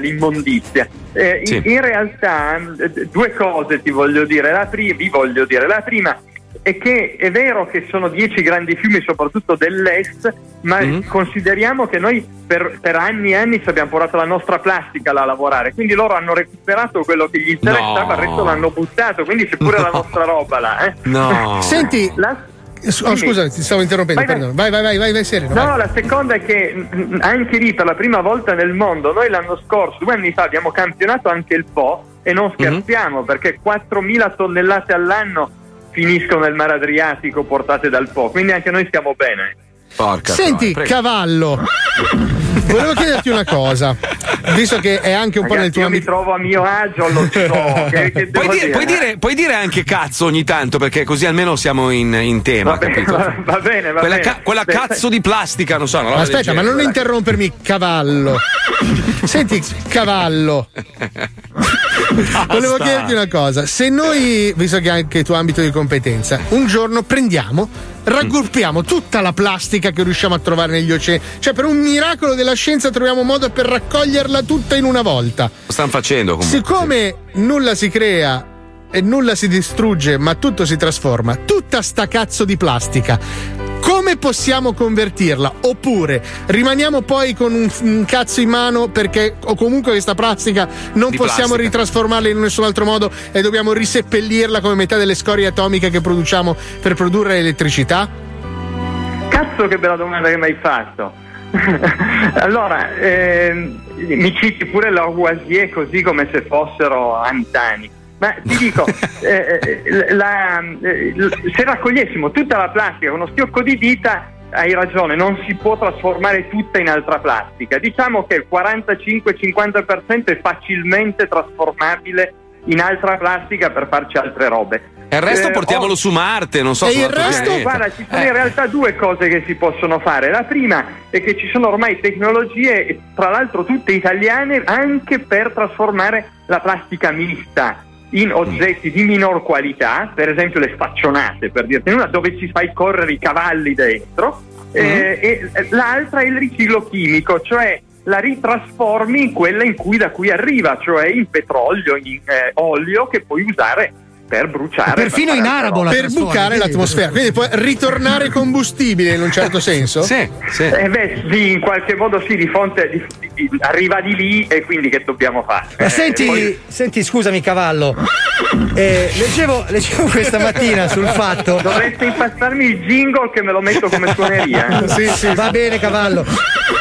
l'immondizia. Eh, in- Sì. in, realtà eh, due cose ti voglio dire, la pri- vi voglio dire, la prima è che è vero che sono dieci grandi fiumi, soprattutto dell'est, ma consideriamo che noi per, per anni e anni ci abbiamo portato la nostra plastica là a lavorare, quindi loro hanno recuperato quello che gli interessava, il resto l'hanno buttato, quindi c'è pure la nostra roba là. Eh. No. Senti, s- oh, scusa, ti stavo interrompendo, Vai, vai. perdono. Vai, vai, vai, vai, vai sereno. No, vai. la seconda è che anche lì per la prima volta nel mondo, noi l'anno scorso, due anni fa, abbiamo campionato anche il Po e non scherziamo perché 4.000 tonnellate all'anno finiscono nel mare Adriatico portate dal Po, quindi anche noi stiamo bene. Porca Senti, troia, prego. cavallo, volevo chiederti una cosa, visto che è anche un po' nel Ragazzi, tuo io mi trovo a mio agio, lo so. che, che Puoi devo dire, puoi, dire, puoi dire anche cazzo ogni tanto, perché così almeno siamo in, in tema, Va bene, capito? va- va bene, va quella bene. ca- quella cazzo di plastica, non so. del Aspetta, ma non interrompermi, cavallo. Senti, cavallo. Volevo chiederti una cosa. Se noi, visto che è anche il tuo ambito di competenza, un giorno prendiamo, raggruppiamo tutta la plastica che riusciamo a trovare negli oceani, cioè per un miracolo della scienza troviamo modo per raccoglierla tutta in una volta. Lo stanno facendo comunque. Siccome nulla si crea e nulla si distrugge, ma tutto si trasforma, tutta sta cazzo di plastica. Come possiamo convertirla? Oppure rimaniamo poi con un, un cazzo in mano perché o comunque questa plastica non Di possiamo plastica. ritrasformarla in nessun altro modo e dobbiamo riseppellirla come metà delle scorie atomiche che produciamo per produrre elettricità? Cazzo che bella domanda che mi hai fatto. allora, ehm, mi citi pure Lavoisier così come se fossero antani. Ma ti dico, eh, eh, la- eh, se raccogliessimo tutta la plastica con uno schiocco di dita, hai ragione, non si può trasformare tutta in altra plastica. Diciamo che il 45-50% è facilmente trasformabile in altra plastica per farci altre robe. E il resto Eh, portiamolo ho- su Marte, non so e su il resto, pianeta. guarda, ci sono Eh. in realtà due cose che si possono fare. La prima è che ci sono ormai tecnologie, tra l'altro tutte italiane, anche per trasformare la plastica mista in oggetti di minor qualità, per esempio le spaccionate, per dirti una, dove ci fai correre i cavalli dentro. Eh, e eh, l'altra è il riciclo chimico, cioè la ritrasformi in quella in cui, da cui arriva, cioè in petrolio, in eh, olio che puoi usare per bruciare. Perfino per in arabo robe. per bucare l'atmosfera. Quindi può ritornare combustibile in un certo senso? Sì, sì. Eh beh, sì, in qualche modo sì, di fonte di- di- arriva di lì e quindi che dobbiamo fare? Ma Eh, senti, poi- senti, scusami, cavallo. Eh, leggevo, leggevo questa mattina sul fatto. Dovreste impastarmi il jingle che me lo metto come suoneria. eh. Va bene, cavallo.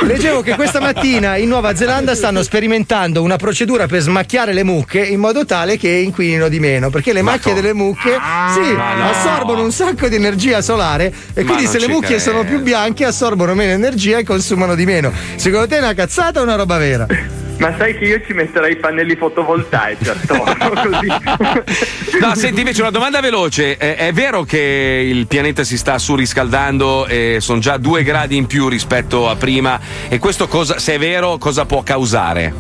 Leggevo che questa mattina in Nuova Zelanda stanno sperimentando una procedura per smacchiare le mucche in modo tale che inquinino di meno. Perché le macchie delle mucche sì, Ma no. assorbono un sacco di energia solare e Ma quindi se le ci mucchie credo. sono più bianche assorbono meno energia e consumano di meno. Secondo te è una cazzata o una roba vera? Ma sai che io ci metterei i pannelli fotovoltaici attorno così. No, senti invece una domanda veloce. È, è vero che il pianeta si sta surriscaldando e sono già due gradi in più rispetto a prima? E questo cosa, se è vero, cosa può causare?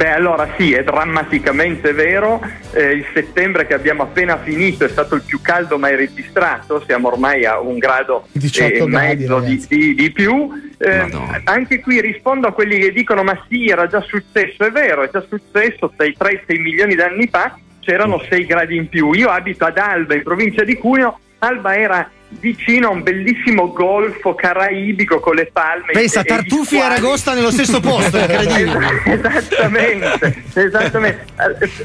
Beh, allora sì, è drammaticamente vero. Eh, il settembre che abbiamo appena finito è stato il più caldo mai registrato, siamo ormai a un grado 18 e gradi, mezzo di, di- di più. Eh, anche qui rispondo a quelli che dicono: Ma sì, era già successo. È vero, è già successo 3-6 milioni di anni fa, c'erano 6 gradi in più. Io abito ad Alba, in provincia di Cuneo. Alba era vicino a un bellissimo golfo caraibico con le palme. Pensa, e- Tartufi e. Aragosta nello stesso posto, incredibile. esattamente, esattamente.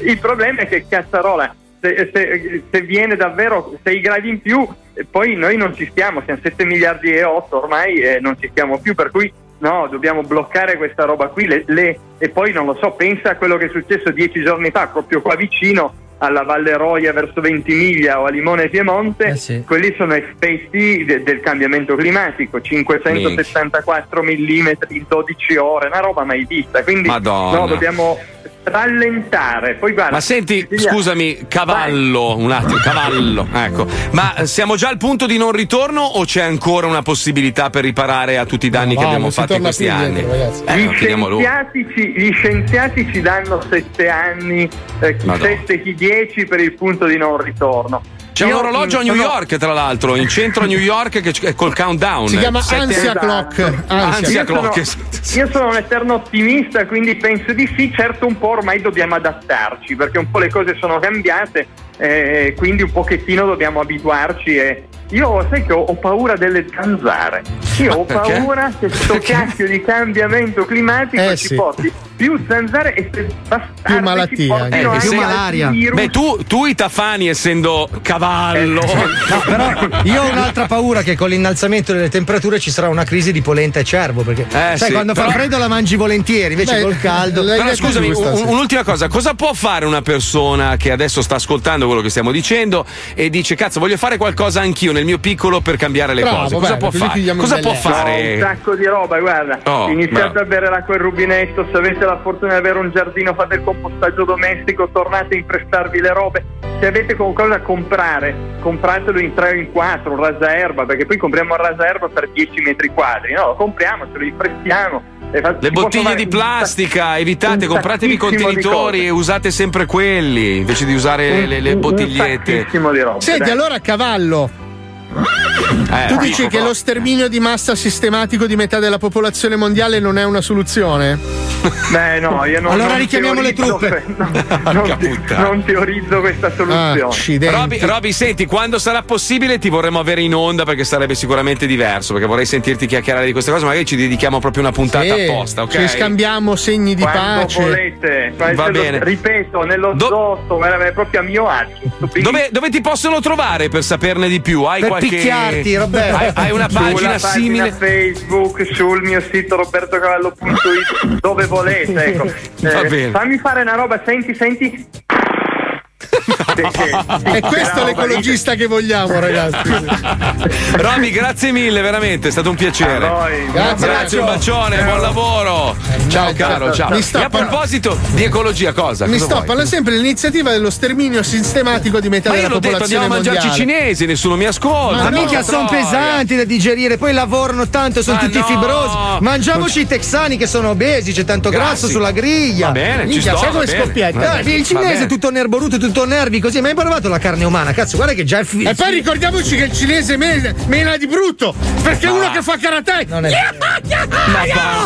Eh, Il problema è che Cazzarola, se, se- se viene davvero 6 gradi in più, eh, poi noi non ci stiamo, siamo 7 miliardi e 8 ormai e non ci stiamo più, per cui no, dobbiamo bloccare questa roba qui le- le- e poi non lo so, pensa a quello che è successo dieci giorni fa, proprio qua vicino alla Valle Roia verso Ventimiglia o a Limone e Piemonte, quelli sono effetti de- del cambiamento climatico, 574 mm in 12 ore, una roba mai vista, quindi Madonna. no, dobbiamo rallentare. Poi guarda, Ma senti, Cecilia, scusami, cavallo, un attimo, cavallo, ecco. Ma siamo già al punto di non ritorno o c'è ancora una possibilità per riparare a tutti i danni No, che abbiamo fatto in questi più anni? ragazzi. Eh, gli, scienziati ci, gli scienziati ci danno 7 anni, eh, chi Madonna. 7 chi 10 per il punto di non ritorno. C'è un Io, orologio a New sono- York, tra l'altro, in centro a New York che è col countdown. Si chiama Sette- Ansia Clock. Ansia Io Clock. sono, io sono un eterno ottimista, quindi penso di sì. Certo, un po' ormai dobbiamo adattarci perché un po' le cose sono cambiate, eh, quindi un pochettino dobbiamo abituarci. E io sai che ho, ho paura delle zanzare. Io ho perché? paura che sto cacchio di cambiamento climatico Eh, ci sì. porti più zanzare e se bastardi malattie, ci portino Eh, sì. altri virus. Beh, tu, tu i tafani, essendo cavallo. No, però io ho un'altra paura che con l'innalzamento delle temperature ci sarà una crisi di polenta e cervo. Perché sai, sì, quando però- fa freddo la mangi volentieri, invece Beh, col caldo. Però scusami, un- un'ultima cosa, cosa può fare una persona che adesso sta ascoltando quello che stiamo dicendo e dice cazzo voglio fare qualcosa anch'io nel mio piccolo per cambiare le Bravo, cose? Cosa bello, può fare? Cosa il può. No, un fare? sacco di roba, guarda. Oh, Iniziate bravo. a bere l'acqua in rubinetto, se avete la fortuna di avere un giardino fate il compostaggio domestico, tornate a imprestarvi le robe. Se avete qualcosa da comprare, compratelo in 3 o in 4, un rasaerba, perché poi compriamo il rasaerba per 10 metri quadri. No, lo compriamo, ce lo imprestiamo. Le bottiglie di plastica, evitate, compratevi i contenitori e usate sempre quelli invece di usare Un- le, le un bottigliette. di roba. Senti, dai. allora cavallo. Eh, tu dici dico, che lo sterminio di massa sistematico di metà della popolazione mondiale non è una soluzione? Beh, no, io non Allora non richiamiamo le truppe. no, non, non teorizzo questa soluzione. Roby, Roby, senti, quando sarà possibile ti vorremmo avere in onda perché sarebbe sicuramente diverso. Perché vorrei sentirti chiacchierare di queste cose. Magari ci dedichiamo proprio una puntata Sì, apposta, ok? Ci scambiamo segni di Quando pace. volete, quando- Va se lo- bene. ripeto, nello zotto, è proprio a mio agio. Dove, dove ti possono trovare per saperne di più? Hai Per qualche. picchiarti, Roberto. Hai, hai una pagina pagina simile. Facebook, sul mio sito robertocavallo.it, dove volete. Ecco. Va Eh, bene. fammi fare una roba, senti, senti. È questo l'ecologista che vogliamo, ragazzi. Roby, grazie mille, veramente, è stato un piacere. Grazie, grazie, un bacione, buon lavoro. Ciao caro, ciao. Mi sto E a proposito di ecologia, cosa? Mi sto parlando sempre dell'iniziativa dello sterminio sistematico di metà Ma io della l'ho detto, popolazione andiamo a mangiarci mondiale. cinesi, nessuno mi ascolta. Ma no, mica sono pesanti da digerire, poi lavorano tanto, sono Ma tutti no. fibrosi. Mangiamoci i texani che sono obesi, c'è tanto Grazie. grasso sulla griglia. Va bene, ci Minchia, sto, sai come scoppietta? Il cinese è tutto nerboruto, tutto nervi, così. Ma hai provato la carne umana? Cazzo, guarda che già il fi- E poi ricordiamoci che il cinese mena, mena di brutto, perché è uno che fa karate. Non è Ma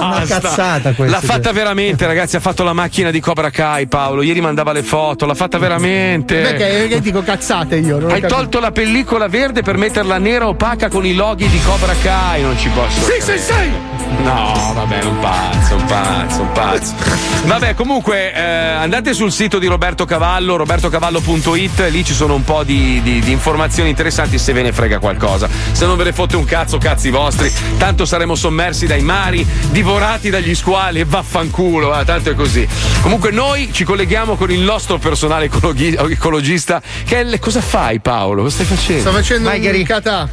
una basta. cazzata questa. L'ha fatta veramente, ragazzi. Ha fatto la macchina di Cobra Kai, Paolo. Ieri mandava le foto, l'ha fatta veramente. Perché che dico cazzate io. Hai tolto la pellicola verde per metterla nera opaca con i loghi di Cobra Kai. Non ci posso. Sì, sì, sì. No, vabbè, un pazzo, un pazzo, un pazzo. Vabbè, comunque, eh, andate sul sito di Roberto Cavallo, robertocavallo.it, lì ci sono un po' di, di- di informazioni interessanti se ve ne frega qualcosa. Se non ve ne fotte un cazzo, cazzi vostri, tanto saremo sommersi dai mari, divorati dagli squali e vaffanculo, eh, tanto è così. Comunque noi ci colleghiamo con il nostro personale ecologi- ecologista che è le- cosa fai Paolo? Cosa stai facendo? Sto facendo Maigari. un kata.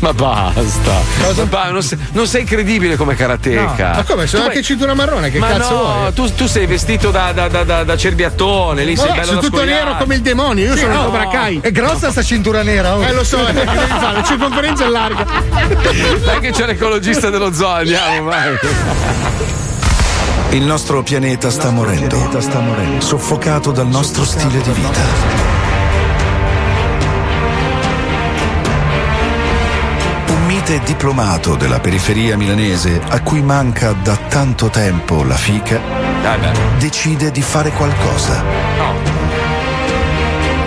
Ma basta. Ma ba- non, sei, non sei credibile come karateka. Ma come? Sono Tu anche vai- cintura marrone, che Ma cazzo no, vuoi? tu, tu sei vestito da, da, da, da, da cerbiattone, lì Ma sei no, bello sono tutto scogliare. nero come il demonio, io Sì, sono no. un Cobra Kai. È grossa sta cintura nera, oh. Eh lo so, che devi fare? La circonferenza è larga. Dai che c'è l'ecologista dello zoo, andiamo, vai. Il nostro pianeta sta morendo, soffocato dal nostro stile di vita. Mite diplomato della periferia milanese a cui manca da tanto tempo la fica, decide di fare qualcosa.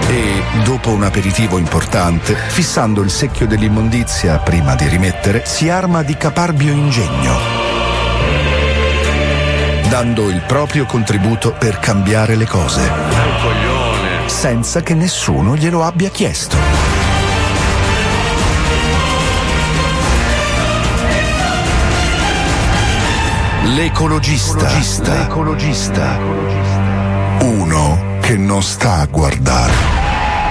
E dopo un aperitivo importante, fissando il secchio dell'immondizia prima di rimettere, si arma di caparbio ingegno, dando il proprio contributo per cambiare le cose, senza che nessuno glielo abbia chiesto. L'ecologista. L'ecologista. Uno che non sta a guardare.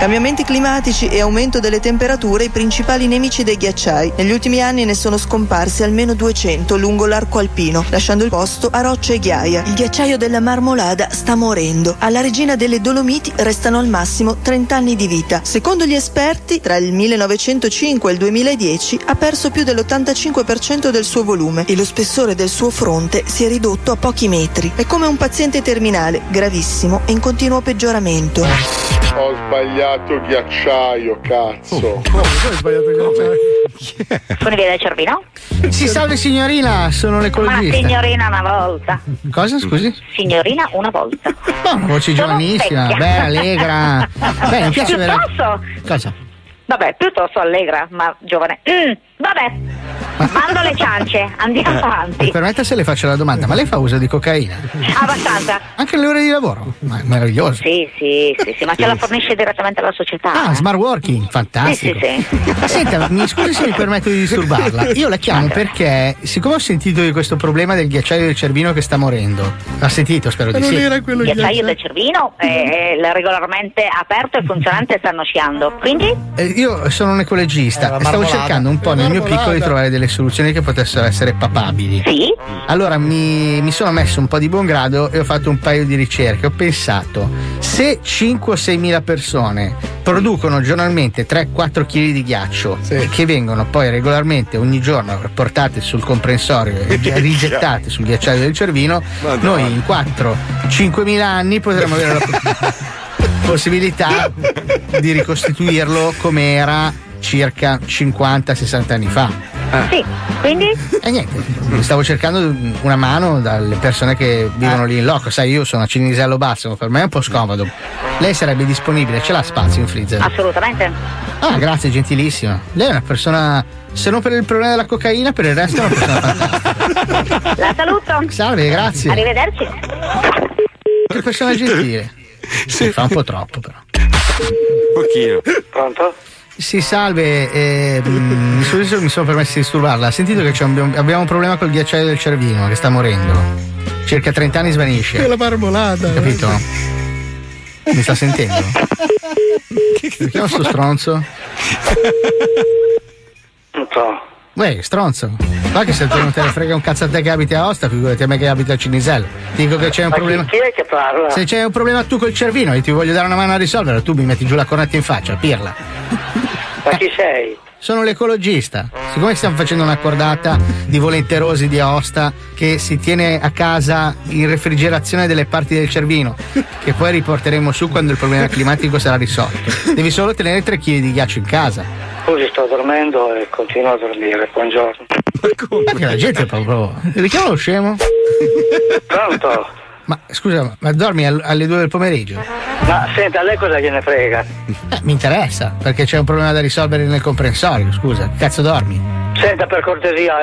Cambiamenti climatici e aumento delle temperature i principali nemici dei ghiacciai. Negli ultimi anni ne sono scomparsi almeno 200 lungo l'arco alpino, lasciando il posto a rocce e ghiaia. Il ghiacciaio della Marmolada sta morendo. Alla regina delle Dolomiti restano al massimo 30 anni di vita. Secondo gli esperti, tra il 1905 e il 2010 ha perso più dell'85% del suo volume e lo spessore del suo fronte si è ridotto a pochi metri. È come un paziente terminale, gravissimo e in continuo peggioramento. Ho sbagliato ghiacciaio, cazzo. Sono via del Cervino? Si salve signorina, sono Ma l'ecologista. signorina una volta. Cosa, scusi? Signorina una volta. Oh, una voce Sono giovanissima, bella, allegra. Beh, mi piace. Piuttosto, Cosa? vabbè, piuttosto allegra, ma giovane. Mm, vabbè, mando le ciance, andiamo Mi avanti. permetta se le faccio la domanda, ma lei fa uso di cocaina? Abbastanza. Anche nelle ore di lavoro? Ma è meraviglioso. Sì, sì, sì, sì, ma ce la fornisce direttamente alla società. Ah, eh. smart working, fantastico. Sì, sì, sì. Senta, mi scusi se mi permetto di disturbarla. Io la chiamo perché, siccome ho sentito di questo problema del ghiacciaio del Cervino che sta morendo, ha sentito, spero di sì. Il ghiacciaio del Cervino è è regolarmente aperto e funzionante e stanno sciando. Quindi? Eh, Io sono un ecologista Eh, e stavo cercando un po' nel mio piccolo di trovare delle soluzioni che potessero essere papabili. Sì. Allora mi, mi sono messo un po' di buon grado e ho fatto un paio di ricerche. Ho pensato, se 5 o 6 mila persone producono giornalmente 3-4 kg di ghiaccio che vengono poi regolarmente ogni giorno portate sul comprensorio e rigettate sul ghiacciaio del Cervino, Madonna. noi in 4-5 mila anni potremmo avere la possibilità di ricostituirlo come era circa 50-60 anni fa. Sì, quindi? E niente, stavo cercando una mano dalle persone che vivono lì in loco. Sai, io sono a Cinisello Basso, per me è un po' scomodo. Lei sarebbe disponibile, ce l'ha spazio in freezer? Assolutamente. Ah, grazie, gentilissima. Lei è una persona, se non per il problema della cocaina, per il resto è una persona fantastica. La saluto. Salve, grazie. Arrivederci. Che persona gentile. Si fa un po' troppo, però. Un pochino. Pronto? Sì, salve, eh, mi se mi sono permesso di disturbarla. Ha sentito che un- abbiamo un problema col ghiacciaio del Cervino che sta morendo. Circa 30 anni svanisce. È la marmolata. Capito? Mi sta sentendo? Perché sto stronzo? Non so. Uè, stronzo. Va che se tu non te ne frega un cazzo a te che abiti a Osta, figurati a me che abito a Cinisello. Dico che c'è un Ma chi, problema. chi è che parla? Se c'è un problema tu col cervino e ti voglio dare una mano a risolverlo, tu mi metti giù la cornetta in faccia, pirla. Ma chi sei? Sono l'ecologista. Siccome stiamo facendo una cordata di volenterosi di Aosta che si tiene a casa in refrigerazione delle parti del cervino, che poi riporteremo su quando il problema climatico sarà risolto. Devi solo tenere 3 kg di ghiaccio in casa. Scusi, sto dormendo e continuo a dormire. Buongiorno. Perché la gente è proprio. Richiamalo scemo. Pronto? Ma scusa, ma dormi al- alle 2 del pomeriggio? Ma senta, a lei cosa gliene frega? Eh, mi interessa, perché c'è un problema da risolvere nel comprensorio, scusa. Cazzo dormi? Senta, per cortesia,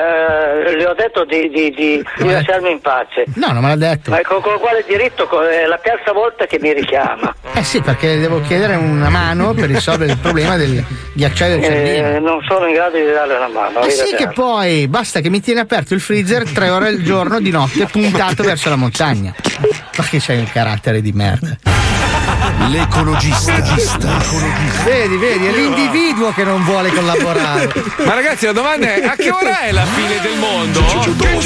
eh, le ho detto di, di, di, di lasciarmi in pace. No, non me l'ha detto. Ma con, con quale diritto? È la terza volta che mi richiama. Eh sì, perché devo chiedere una mano per risolvere il problema del ghiacciaio del cervino. Eh, non sono in grado di darle una mano. Eh sì che poi basta che mi tieni aperto il freezer tre ore al giorno di notte puntato verso la montagna. Ma che c'hai un carattere di merda. L'ecologista. Vedi, vedi, è l'individuo che non vuole collaborare. Ma ragazzi, la domanda è: a che ora è la fine del mondo? Che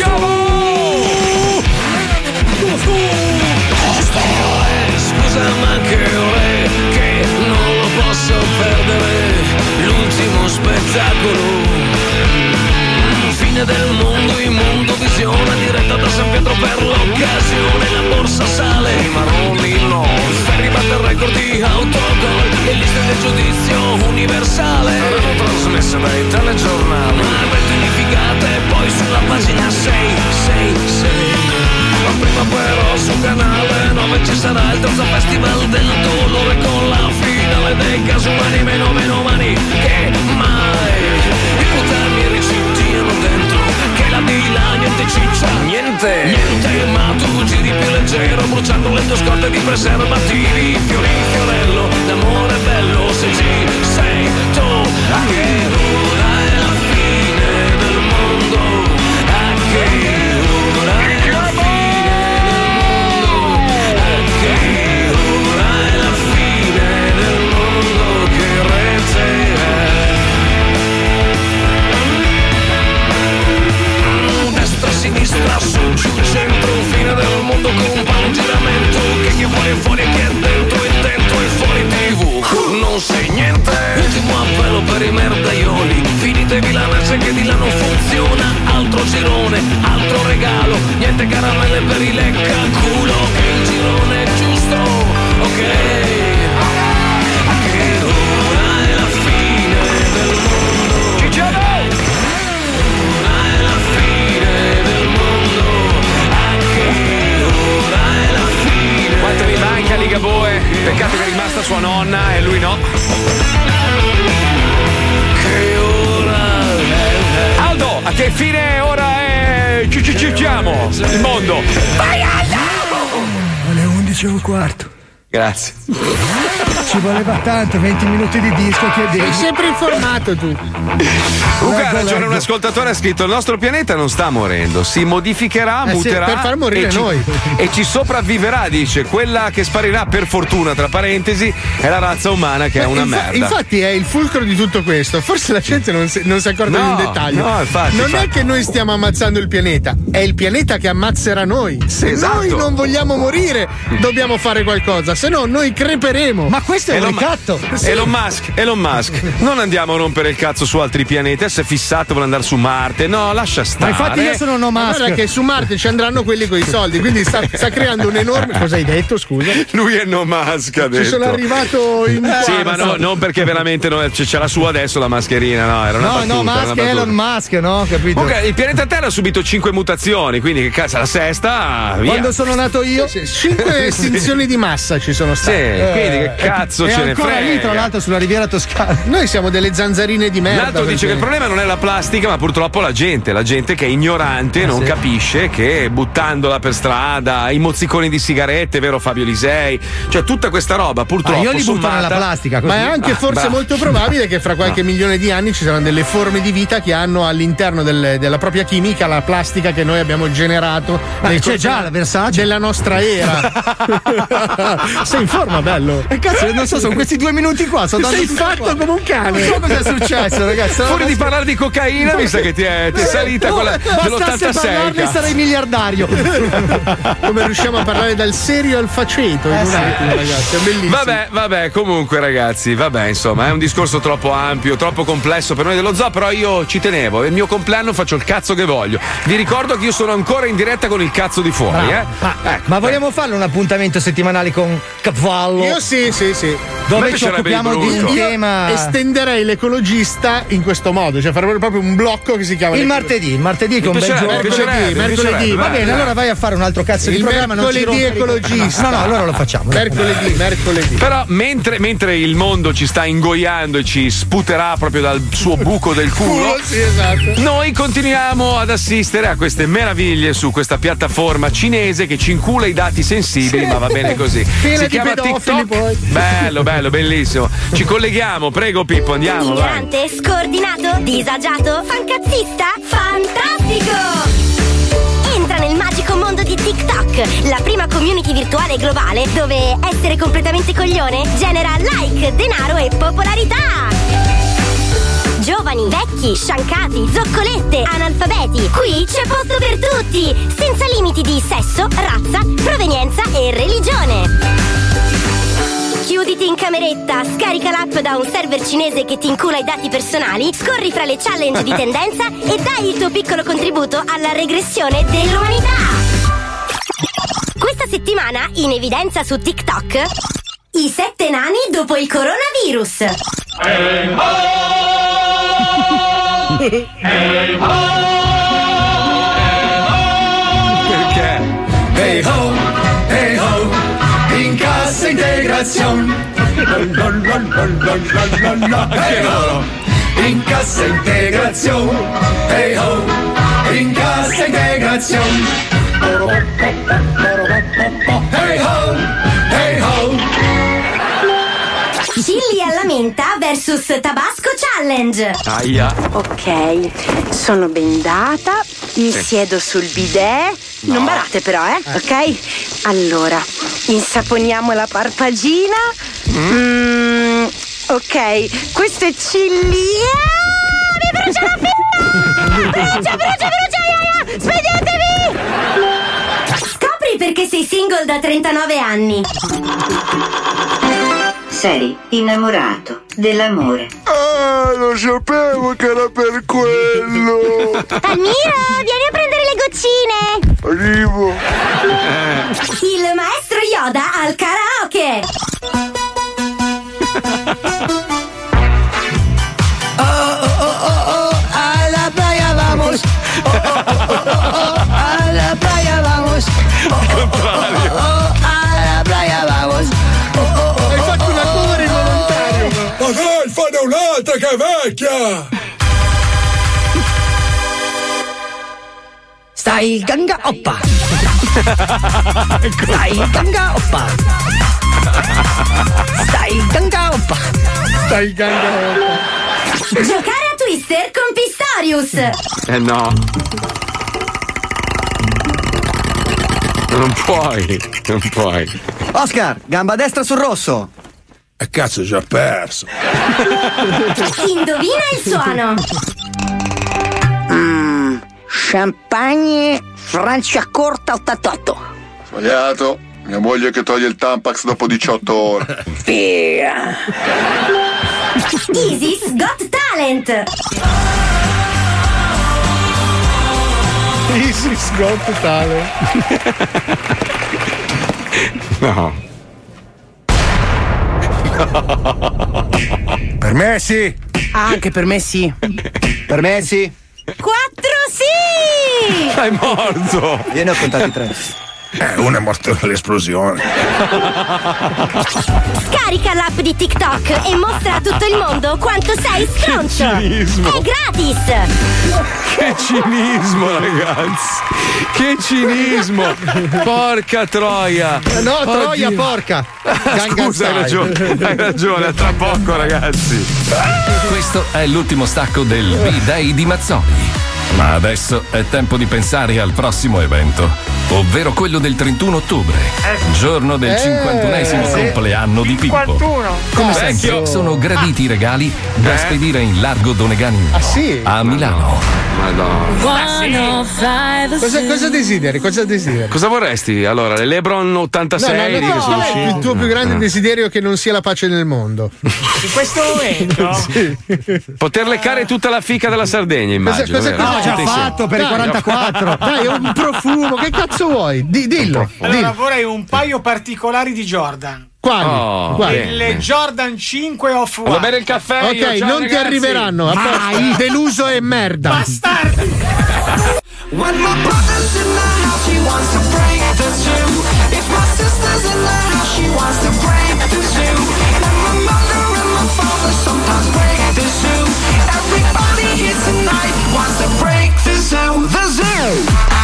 Scusa ma che ore che non lo posso perdere. L'ultimo spettacolo Fine del mondo, immondo, visione diretta da San Pietro per l'occasione la borsa sale I marroni no Ferri batte il record di autogol E liste del giudizio universale. Saranno trasmesse dai telegiornali. Avete unificate poi sulla pagina 6 6 6 ma prima però sul canale 9 ci sarà il terzo festival del dolore con la finale dei casumani meno meno mani che mai. I puttani ricittiano dentro che la villa niente ciccia. Niente. Niente ma tu giri più leggero bruciando le tue scorte di preservativi fiori in fiorello l'amore è bello se ci sei tu a che ora destra, su, giù, centro, fine del mondo compa un giramento. Che chi è fuori e chi è dentro è dentro e fuori tv non sei niente. Ultimo appello per i merdaioli. Finitevi la merce che di là non funziona. Altro girone, altro regalo. Niente caramelle per i lecca. Culo che il girone è giusto. Ok. Che ora è la fine del mondo. Cicciano! Ora manca Ligaboe? Peccato che è rimasta sua nonna e lui no. Che ora Aldo, a che fine ora è? Ci ci ci chiamo il mondo. Vai Aldo! Alle 11 e un quarto. Grazie. Ci voleva tanto, 20 minuti di disco Sei chiedevi. sempre informato tu. Comunque ha ragione, un ascoltatore ha scritto: Il nostro pianeta non sta morendo, si modificherà, Eh sì, muterà. per far morire e ci, noi. E ci sopravviverà, dice. Quella che sparirà per fortuna, tra parentesi, è la razza umana che è una Infa- merda. Infatti è il fulcro di tutto questo. Forse la gente non si, non si accorge No, di un dettaglio. no, infatti, non è infatti. che noi stiamo ammazzando il pianeta, è il pianeta che ammazzerà noi. Se Esatto. noi non vogliamo morire, dobbiamo fare qualcosa, se no noi creperemo. Ma questo è un Elon, ricatto. Elon Musk, Elon Musk, non andiamo a rompere il cazzo su altri pianeti. Adesso è fissato, vuole andare su Marte. No, lascia stare. Ma Guarda che su Marte ci andranno quelli con i soldi, quindi sta, sta creando un enorme. Cosa hai detto? Scusa. Lui è No Musk, ha detto. Ci sono arrivato in. Sì, quarto. ma no, non perché veramente no, c'è, c'è la sua adesso la mascherina, no, era una No, battuta. no, Musk è. Elon Musk, no? Capito? Comunque, il pianeta Terra ha subito 5 mutazioni, quindi che cazzo, la sesta, via. Quando sono nato io, cinque estinzioni di massa ci sono state. Sì, quindi che cazzo e ce ne ancora frega? lì, tra l'altro, sulla riviera toscana. Noi siamo delle zanzarine di merda. L'altro dice che il problema non è la plastica, ma purtroppo la gente, la gente che è ignorante, non sì. capisce che buttandola per strada, i mozziconi di sigarette, vero Fabio Lisei, cioè tutta questa roba purtroppo Ah, io li butto nella plastica, così. Ma è anche Ah, forse bravo. molto probabile che fra qualche No. milione di anni ci saranno delle forme di vita che hanno all'interno del- della propria chimica la plastica che noi abbiamo generato Ma c'è già la Versace. della nostra era. Sei in forma, bello. E cazzo, non so, sono questi due minuti qua. Sono Sei fatto come un cane. Non so cosa è successo, ragazzi. Fuori di parlare di cocaina, mi sa che ti è, ti è salita quella Bastasse dell'86. parlarne cazzo. sarei miliardario. Come riusciamo a parlare dal serio al faceto in Eh un sì. attimo, ragazzi, è bellissimo. Vabbè, vabbè, comunque ragazzi, vabbè, insomma, è un discorso troppo ampio, troppo complesso per noi dello zoo, però io ci tenevo, è il mio compleanno faccio il cazzo che voglio. Vi ricordo che io sono ancora in diretta con il cazzo di fuori, Bravo. eh. Ma, Ecco, ma vogliamo farlo un appuntamento settimanale con Cavallo? Io sì, sì, sì. Dove ci occupiamo di un tema. estenderei l'ecologista in questo modo, cioè fare proprio un blocco che si chiama Il martedì, il martedì che è un bel giorno. mercoledì, piacerebbe, Va bene, allora vai a fare un altro cazzo di Il programma. mercoledì ecologista. No, no, allora lo facciamo. Mercoledì, mercoledì. Però mentre, mentre il mondo ci sta ingoiando e ci sputerà proprio dal suo buco del culo, sì, esatto. noi continuiamo ad assistere a queste meraviglie su questa piattaforma cinese che ci incula i dati sensibili, ma va bene così. Piena si chiama TikTok. poi. Bello, bello, bellissimo. Ci colleghiamo, prego Pippo, andiamo. Vai. Ignorante, scordinato, disagiato, fancazzista? Fantastico! Entra nel magico mondo di TikTok, la prima community virtuale globale dove essere completamente coglione genera like, denaro e popolarità! Giovani, vecchi, sciancati, zoccolette, analfabeti. Qui c'è posto per tutti, senza limiti di sesso, razza, provenienza e religione. Chiuditi in cameretta scarica l'app da un server cinese che ti incula i dati personali, scorri fra le challenge di tendenza e dai il tuo piccolo contributo alla regressione dell'umanità. Questa settimana, in evidenza su TikTok, i sette nani dopo il coronavirus. Perché? Hey ho, hey integrazione. Hey ho, in cassa integrazione. Hey ho, in cassa integrazione. Hey ho, Chilli alla menta versus Tabasco Challenge. Aia. Ok, sono bendata, mi Sì. siedo sul bidet. No. Non barate però, eh? Ok? Allora, insaponiamo la parpagina. Mm, ok, questo è chilli. Ah, mi brucia la pinna! Brucia, brucia, brucia! ia, ia! Spegnetevi! Scopri perché sei single da 39 anni. Sei innamorato dell'amore. Ah, lo sapevo che era per quello. Palmiro, vieni a prendere le goccine. Arrivo. Il maestro Yoda al karaoke. Oh, oh, oh, oh, oh, a la playa vamos. Oh, oh, vecchia! Stai ganga oppa. Stai ganga oppa. Stai ganga oppa. Stai ganga Giocare a Twister con Pistorius. Eh no. Non puoi, non puoi. Oscar, gamba destra sul rosso. E cazzo, già perso. Indovina il suono. Mm, champagne Franciacorta 88. Sbagliato. Mia moglie che toglie il Tampax dopo 18 ore. Via. Isis Got Talent. Isis Got Talent. No. Permessi? Anche per me sì. Permessi? Quattro sì! È morto! Io ne ho contati tre. Eh, uno è morto nell'esplosione. Scarica l'app di TikTok e mostra a tutto il mondo quanto sei stroncio. cinismo. È gratis. Che cinismo, ragazzi! Che cinismo! Porca troia! No, Oddio. troia, porca. Gangnam Scusa, hai ragione, hai ragione, a tra poco, ragazzi. Questo è l'ultimo stacco del B-Day di Mazzoli. Ma adesso è tempo di pensare al prossimo evento, ovvero quello del 31 ottobre, giorno del Eh, 51esimo sì. compleanno di Pippo. 51. Come sempre, sono graditi i regali da Eh? spedire in largo Donegani 1 a Milano. Madonna. Cosa, cosa desideri? Cosa desideri? Cosa vorresti? Allora, le Lebron 86 No, no, che no, sono qual è il tuo più grande Eh. desiderio che non sia la pace nel mondo? In questo momento. Poter leccare tutta la fica della Sardegna, immagino. cosa- vero? cosa- Tutti già fatto per i 44. Dai, un profumo, che cazzo vuoi? Di- dillo. Allora dillo. vorrei un paio particolari di Jordan. Quali? Oh, Quali? Le Jordan 5 off Vado a bere il caffè. Ok, io, ciao, non ti ragazzi. arriveranno. a posto. Mai. Deluso e merda. Bastardi! When my brother's in the house, she wants to break the two. If my sister's in the house, she wants to break the zoo. And my mother and my father sometimes break the zoo. Everybody here tonight wants to break the zoo. The zoo.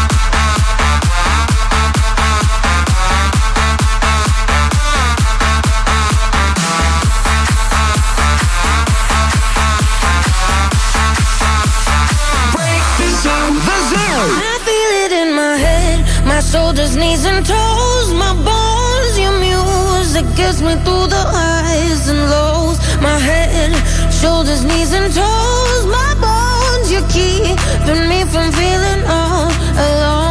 Shoulders, knees, and toes, my bones. Your music gets me through the highs and lows. My head, shoulders, knees, and toes, my bones. you're keeping me from feeling all alone.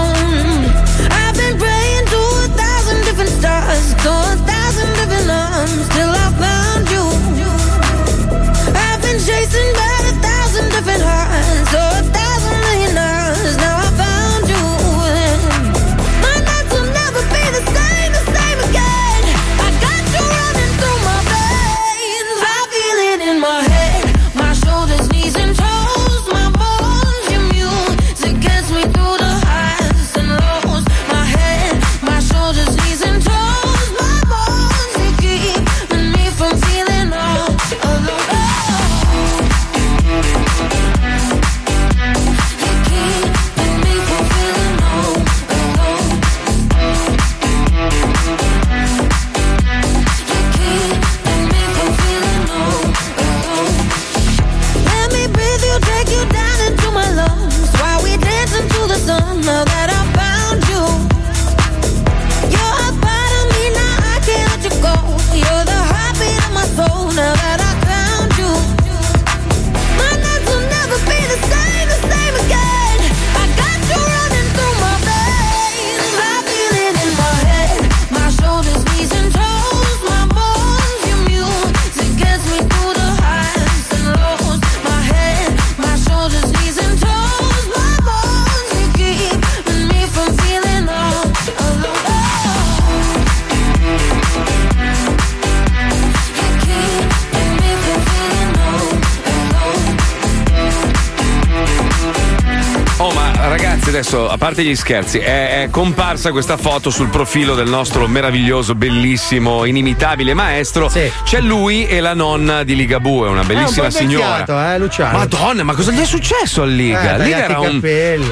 A parte gli scherzi, è, è comparsa questa foto sul profilo del nostro meraviglioso, bellissimo, inimitabile maestro. C'è lui e la nonna di Ligabue, una bellissima È un signora. eh, Luciano. Madonna, ma cosa gli è successo a Liga? Eh, Liga era un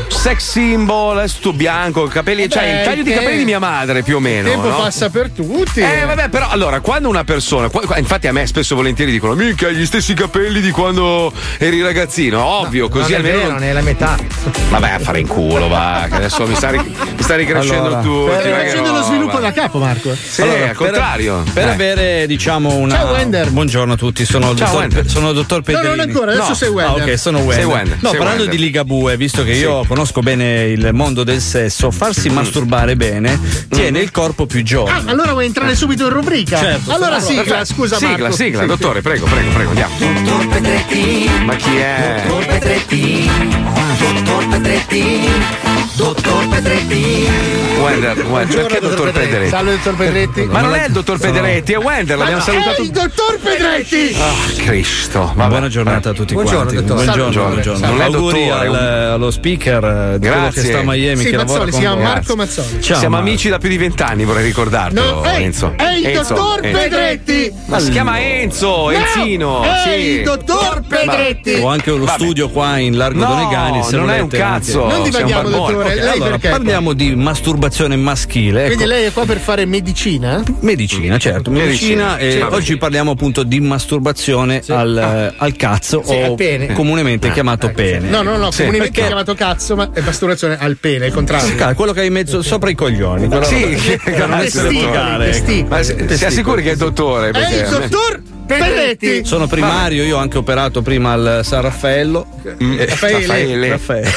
sex symbol, è tutto bianco, capelli, cioè Beh, il taglio di capelli di mia madre più o Il meno. tempo no? passa per tutti. Eh, vabbè, però allora, quando una persona, infatti a me spesso e volentieri dicono, mica gli stessi capelli di quando eri ragazzino, ovvio, così non è almeno. vero, non è la metà. Vabbè, a fare in culo, va, che adesso mi sta, ri- mi sta ricrescendo Allora, per- Stai facendo lo sviluppo da capo, Marco. Sì, Allora, al per- contrario. Per, Eh. avere, diciamo, una. Ciao, Wender. Buongiorno a tutti, sono il dottor, Wender. sono dottor No, Pederini. non ancora, adesso sei Wender. Ah, ok, sono Wender. Sei Wender, No, sei parlando Wender. di Ligabue, visto che io conosco bene il mondo del sesso, farsi masturbare bene tiene il corpo più Ah, giovane. allora vuoi entrare subito in rubrica? Certo, allora sì. sigla, scusa Sigla, Marco. sigla, Sì, dottore, prego, prego, prego, andiamo. Dottor Pedretti, Ma chi è? dottor Pedretti, dottor Pedretti, dottor Pedretti. Wender, Wender, perché dottor Pederetti? Salve, dottor Pedretti. Ma non è il dottor Pederetti, è Wender, l'abbiamo salutato. È il dottor Pedretti! Ah, Cristo. Ma buona giornata a tutti Buongiorno, quanti. dottore. Buongiorno, buongiorno. Non è Auguri dottore, al- allo speaker eh, Grazie. che sta a Miami Sì, che lavora Mazzoli, con si chiama voi. Marco Mazzoli. Ciao, Siamo Marco. amici da più di vent'anni, vorrei ricordartelo, No, è, Enzo. è il Enzo, dottor Enzo. Pedretti! Ma si chiama Enzo, Enzino. è sì. il dottor Pedretti! Ho anche uno studio qua in Largo Donegani. se non è un cazzo. Non divaghiamo, barbone. Dottore. Ok, Lei allora, parliamo di masturbazione maschile. ecco. Quindi lei è qua per fare medicina? Medicina, certo, medicina. Medicina, e sì. oggi parliamo appunto di masturbazione al, eh, al cazzo Sì, o al pene. comunemente chiamato pene. No, no, no, Sì, comunemente perché- chiamato cazzo, ma è masturbazione al pene, il contrario. Sì, quello che hai in mezzo sopra i coglioni. Sì, che- non è testicoli, ecco. Ma si, si assicuri che è dottore? È il dottor Pedretti! Sono primario, io ho anche operato prima al San Raffaello. Mm, Eh, Raffaele. Raffaele.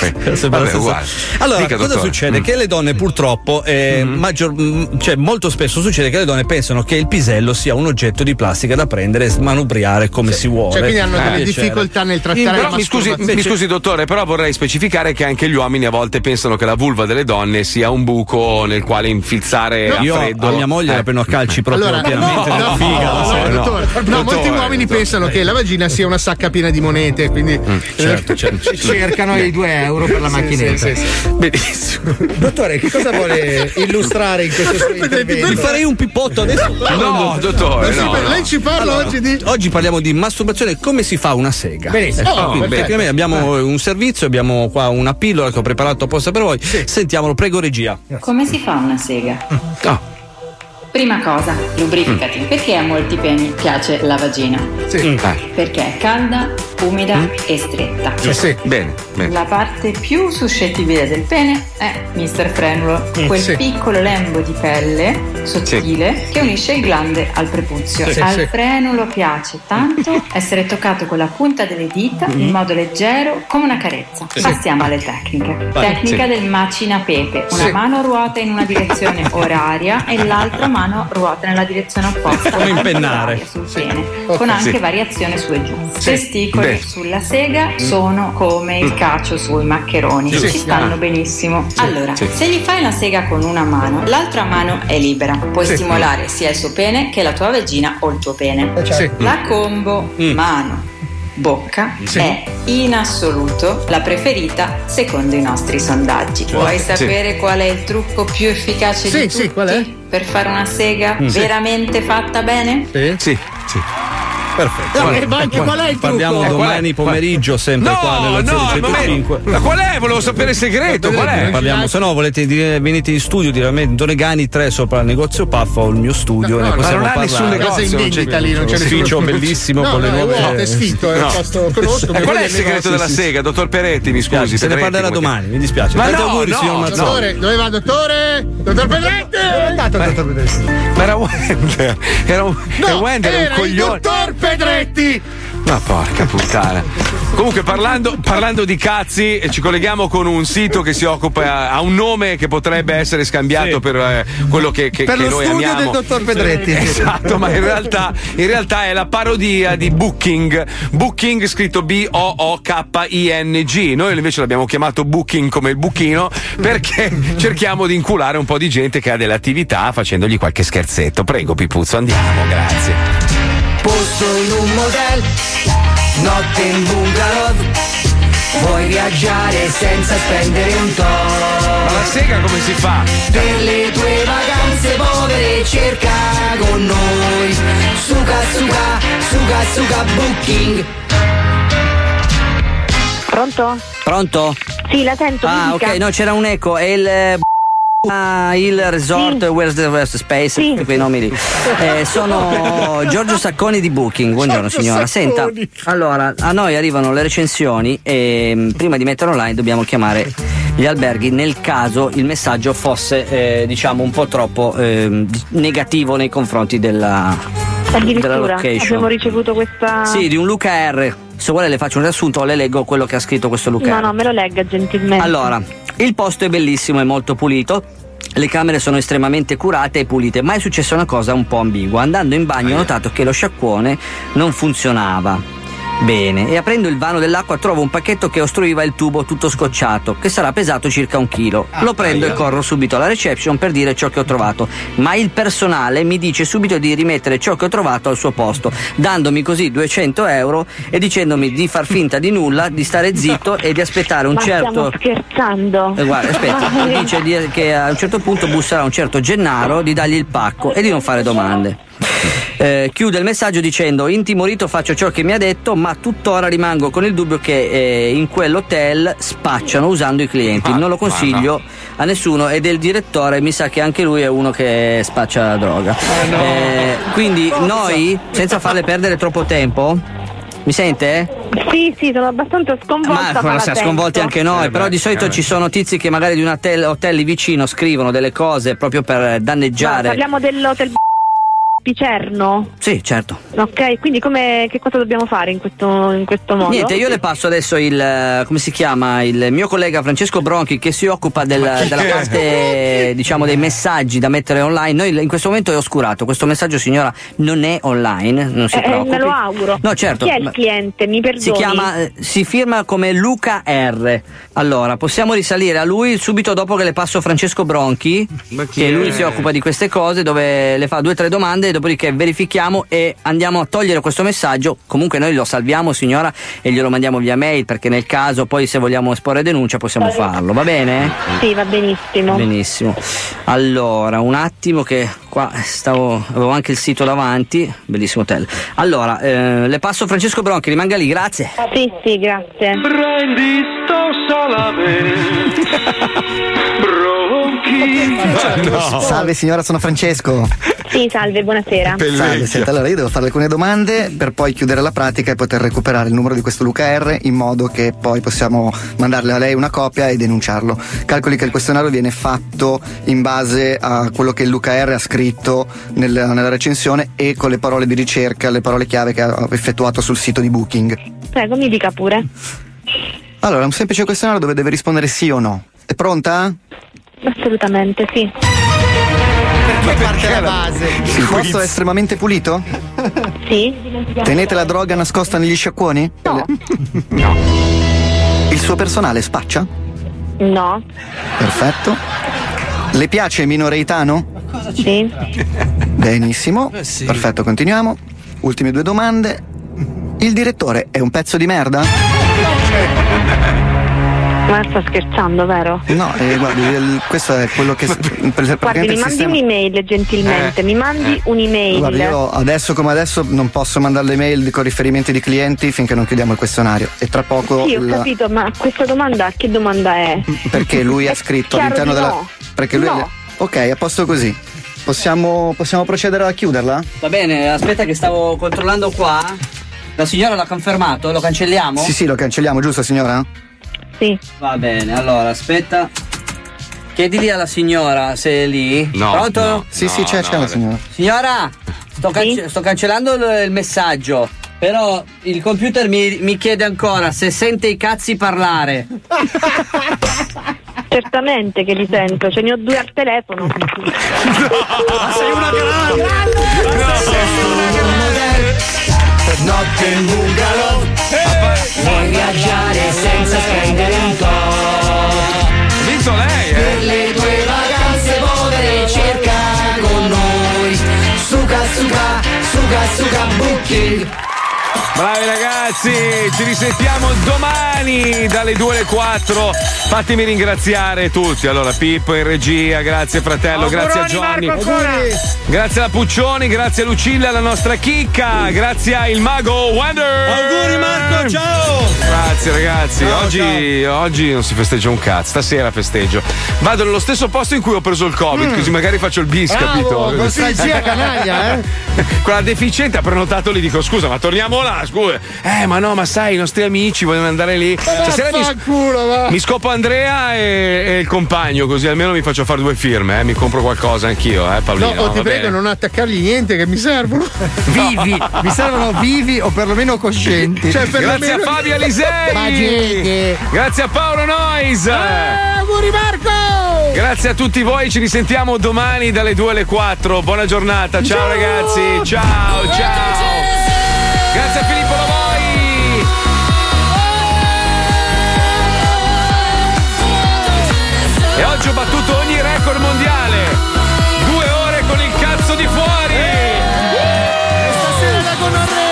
La Vabbè, uguale. Allora, Dica, cosa dottore. succede? Mm. Che le donne purtroppo, eh, maggior- mm, cioè molto spesso succede che le donne pensano che il pisello sia un oggetto di plastica da prendere e smanubriare come si vuole. Cioè, quindi hanno Eh, delle difficoltà nel trattare Però la mi scusi, mi scusi, dottore, però vorrei specificare che anche gli uomini a volte pensano che la vulva delle donne sia un buco nel quale infilzare a Io freddo. a mia moglie Eh. la prendo a calci proprio Allora, pienamente no, nella no, figa. no, la no, dottore. No, molti uomini pensano che la vagina sia una sacca piena di monete, quindi certo, certo. Cercano i 2 euro per la macchinetta. sì, sì, sì. Benissimo. Dottore, che cosa vuole illustrare in questo suo intervento? Vi farei un pippotto adesso. No, dottore, no, no. Lei ci parla Allora, oggi di. Oggi parliamo di masturbazione, come si fa una sega. Benissimo. Ecco, Oh, quindi, perfetto. praticamente abbiamo un servizio, abbiamo qua una pillola che ho preparato apposta per voi. Sentiamolo, prego regia. Come si fa una sega? Ah. Prima cosa, lubrificati. Perché a molti peni piace la vagina? Eh, Perché è calda, umida e stretta. sì. Bene, bene. La parte più suscettibile del pene è Mr. Frenulo, quel sì. piccolo lembo di pelle sottile che unisce il glande al prepuzio. Sì, al sì. frenulo piace tanto essere toccato con la punta delle dita in modo leggero come una carezza. Passiamo alle tecniche. Vai. Tecnica Sì. del macina pepe. Una Sì. mano ruota in una direzione oraria e l'altra mano ruota nella direzione opposta. Come impennare. Sul pene, con Ok, anche sì. variazione su e giù. Sì. Testicoli Beh. sulla sega sono come il cacio sui maccheroni, Sì. ci stanno Ah. benissimo. Allora, Sì. se gli fai una sega con una mano, l'altra mano è libera. Puoi Sì. stimolare sia il suo pene che la tua vagina o il tuo pene. Sì. La combo Mm. mano bocca Sì. è in assoluto la preferita secondo i nostri sondaggi. Vuoi sapere qual è il trucco più efficace Sì, di sì, tutti qual è? per fare una sega Mm. veramente fatta bene? Sì. Sì, sì. Perfetto. No, ma anche qual è il trucco? Parliamo Eh, domani pomeriggio, sempre qua No, nella no, il 005. momento- Ma qual è? Volevo sapere il segreto, qual è? Parliamo, se no volete dire, venite in studio direttamente Donegani 3 sopra il negozio Puff ho il mio studio, No, ne no, possiamo ma non ha nessun negozio, in vendita lì, non c'è nessuno. ufficio bellissimo No, con le no, nuove è sfitto, è No. posto conosco. E qual è il segreto della sega, dottor Peretti? Mi scusi. se ne parlerà domani, mi dispiace. Ma Tanti no, auguri, no, signor no. Mazzoni. Dottore, dove va, dottore? Dottor Pedretti! Dove è andato, dottor Pedretti? Ma era Wender. Era un, Wender il coglione. dottor Pedretti! Ma porca puttana. Comunque, parlando, parlando di cazzi, eh, ci colleghiamo con un sito che si occupa, ha un nome che potrebbe essere scambiato Sì. per eh, quello che, che, Per che lo noi studio amiamo. del dottor Pedretti. Esatto, ma in realtà, in realtà è la parodia di Booking. Booking scritto B-O-O-K-I-N-G. Noi invece l'abbiamo chiamato Booking come il buchino perché cerchiamo di inculare un po' di gente che ha delle attività facendogli qualche scherzetto. Prego, Pipuzzo, andiamo, grazie. Posto in un motel, notte in bungalow, Vuoi viaggiare senza spendere un Ma la to'? sega come si fa? Per le tue vacanze povere cerca con noi Suga suga, suga suga booking Pronto? Pronto? Sì, la sento. Ah, ok, no, c'era un eco, è il. Eh, ah, il resort Where's the Where's the Space quei nomi lì. Eh, sono Giorgio Sacconi di Booking. Buongiorno Giorgio signora. Sacconi. senta allora a noi arrivano le recensioni e mm, prima di mettere online dobbiamo chiamare gli alberghi nel caso il messaggio fosse eh, diciamo un po' troppo di- negativo nei confronti della, della location. Abbiamo ricevuto questa. sì di un Luca R se vuole le faccio un riassunto o le leggo quello che ha scritto questo Luca No, no, me lo legga gentilmente. allora, il posto è bellissimo e molto pulito. Le camere sono estremamente curate e pulite, ma è successa una cosa un po' ambigua. Andando in bagno ho notato che lo sciacquone non funzionava. Bene, e aprendo il vano dell'acqua trovo un pacchetto che ostruiva il tubo tutto scocciato, che sarà pesato circa un chilo. Lo prendo e corro subito alla reception per dire ciò che ho trovato, ma il personale mi dice subito di rimettere ciò che ho trovato al suo posto, dandomi così 200 euro e dicendomi di far finta di nulla, di stare zitto e di aspettare un Ma certo... stiamo scherzando. Eh, guarda, aspetta, mi dice di- che a un certo punto busserà un certo Gennaro di dargli il pacco e di non fare domande. Eh, chiude il messaggio dicendo intimorito faccio ciò che mi ha detto ma tuttora rimango con il dubbio che eh, in quell'hotel spacciano usando i clienti non lo consiglio a nessuno e del direttore mi sa che anche lui è uno che spaccia droga Eh, quindi noi senza farle perdere troppo tempo mi sente? Sì, sì, sono abbastanza sconvolta. Ma la siamo sconvolti anche noi, però di solito ci sono tizi che magari di un hotel, hotel lì vicino scrivono delle cose proprio per Ma danneggiare. parliamo dell'hotel Picerno. Sì, certo. Ok, quindi come, che cosa dobbiamo fare in questo, in questo modo? Niente, io le passo adesso il eh, come si chiama? Il mio collega Francesco Bronchi che si occupa del- della parte diciamo dei messaggi da mettere online. Noi in questo momento è oscurato. Questo messaggio, signora, non è online, non si Eh, eh, preoccupi. me lo auguro. No, certo. Chi è il cliente? Mi perdoni. Si chiama, eh, si firma come Luca R. Allora, possiamo risalire a lui subito dopo che le passo Francesco Bronchi, che è? lui si occupa di queste cose, dove le fa due o tre domande, dopodiché verifichiamo e andiamo a togliere questo messaggio. Comunque noi lo salviamo, signora, e glielo mandiamo via mail, perché nel caso poi se vogliamo esporre denuncia possiamo farlo, va bene? Sì, va benissimo. Benissimo. Allora, un attimo che qua stavo, avevo anche il sito davanti, bellissimo hotel. Allora, eh, le passo Francesco Bronchi, rimanga lì, grazie. Sì, sì, grazie. Prendi sto salame Bronchi Salve signora, sono Francesco. Sì, salve, buonasera. Salve, senta, allora io devo fare alcune domande per poi chiudere la pratica e poter recuperare il numero di questo Luca R in modo che poi possiamo mandarle a lei una copia e denunciarlo. Calcoli che il questionario viene fatto in base a quello che il Luca R ha scritto nel- nella recensione e con le parole di ricerca, le parole chiave che ha effettuato sul sito di Booking. Prego, mi dica pure. Allora, è un semplice questionario dove deve rispondere sì o no. È pronta? Assolutamente, sì. Perché parte la base? Il posto è estremamente pulito? Sì. Tenete la droga nascosta negli sciacquoni? No. Il suo personale spaccia? No. Perfetto. Le piace minoreitano? Sì. Benissimo. Perfetto, continuiamo. Ultime due domande. Il direttore è un pezzo di merda? Ma sta scherzando, vero? No, eh, guardi, il- questo è quello che. Guardi, mi mandi sistema- un'email gentilmente, mi mandi un'email. Guardi, io adesso come adesso non posso mandare le mail con riferimenti di clienti finché non chiudiamo il questionario. E tra poco. Sì, ho la- capito, ma questa domanda che domanda è? Perché lui ha scritto all'interno della. no. Perché lui. No. Ok, a posto così. Possiamo, possiamo procedere a chiuderla? Va bene, aspetta che stavo controllando qua. La signora l'ha confermato, lo cancelliamo? Sì, sì, lo cancelliamo, giusto signora? Sì. Va bene, allora aspetta. Chiedili alla signora se è lì. No, Pronto? no, Sì, sì, c'è, c'è la signora. Signora, sto, cance- sto cancellando il, il messaggio. Però il computer mi, mi chiede ancora se sente i cazzi parlare. Certamente che li sento, ce ne ho due al telefono. Ma sei una Notte in bungalow Vuoi viaggiare senza spendere un to' Vinto lei, Per eh? le tue vacanze povere cerca con noi. Suga suga, suga suga booking Bravi ragazzi, ci risentiamo domani dalle 2 alle 4. Fatemi ringraziare tutti. Allora, Pippo in regia, grazie fratello, grazie a Johnny. Grazie a Puccioni, grazie a Lucilla, la nostra chicca, grazie a il mago Wonder. Auguri Marco, ciao! Grazie ragazzi, Ciao, oggi, oggi non si festeggia un cazzo, stasera festeggio. Vado nello stesso posto in cui ho preso il Covid, Mm. così magari faccio il bis, Bravo, capito? nostalgia canaglia, eh? Quella deficiente ha prenotato lì, dico scusa, ma torniamo là, scusa. Eh, ma no, ma sai, i nostri amici vogliono andare lì. Stasera mi, va. mi scopo Andrea e, e il compagno, così almeno mi faccio fare due firme, eh. Mi compro qualcosa anch'io, eh, No, Paolino. oh, ti prego, bene. non attaccargli niente che mi servono. Vivi, mi servono vivi o perlomeno coscienti. Cioè, per Grazie a Fabio Alisei. Grazie a Paolo Nois. Eh, auguri Marco! Grazie a tutti voi, ci risentiamo domani dalle 2 alle 4. Buona giornata, ciao, ragazzi, ciao, ciao. Grazie a Filippo Lavoi. E oggi ho battuto ogni record mondiale. Due ore con il cazzo di fuori. Stasera la gonorrea!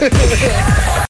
eh!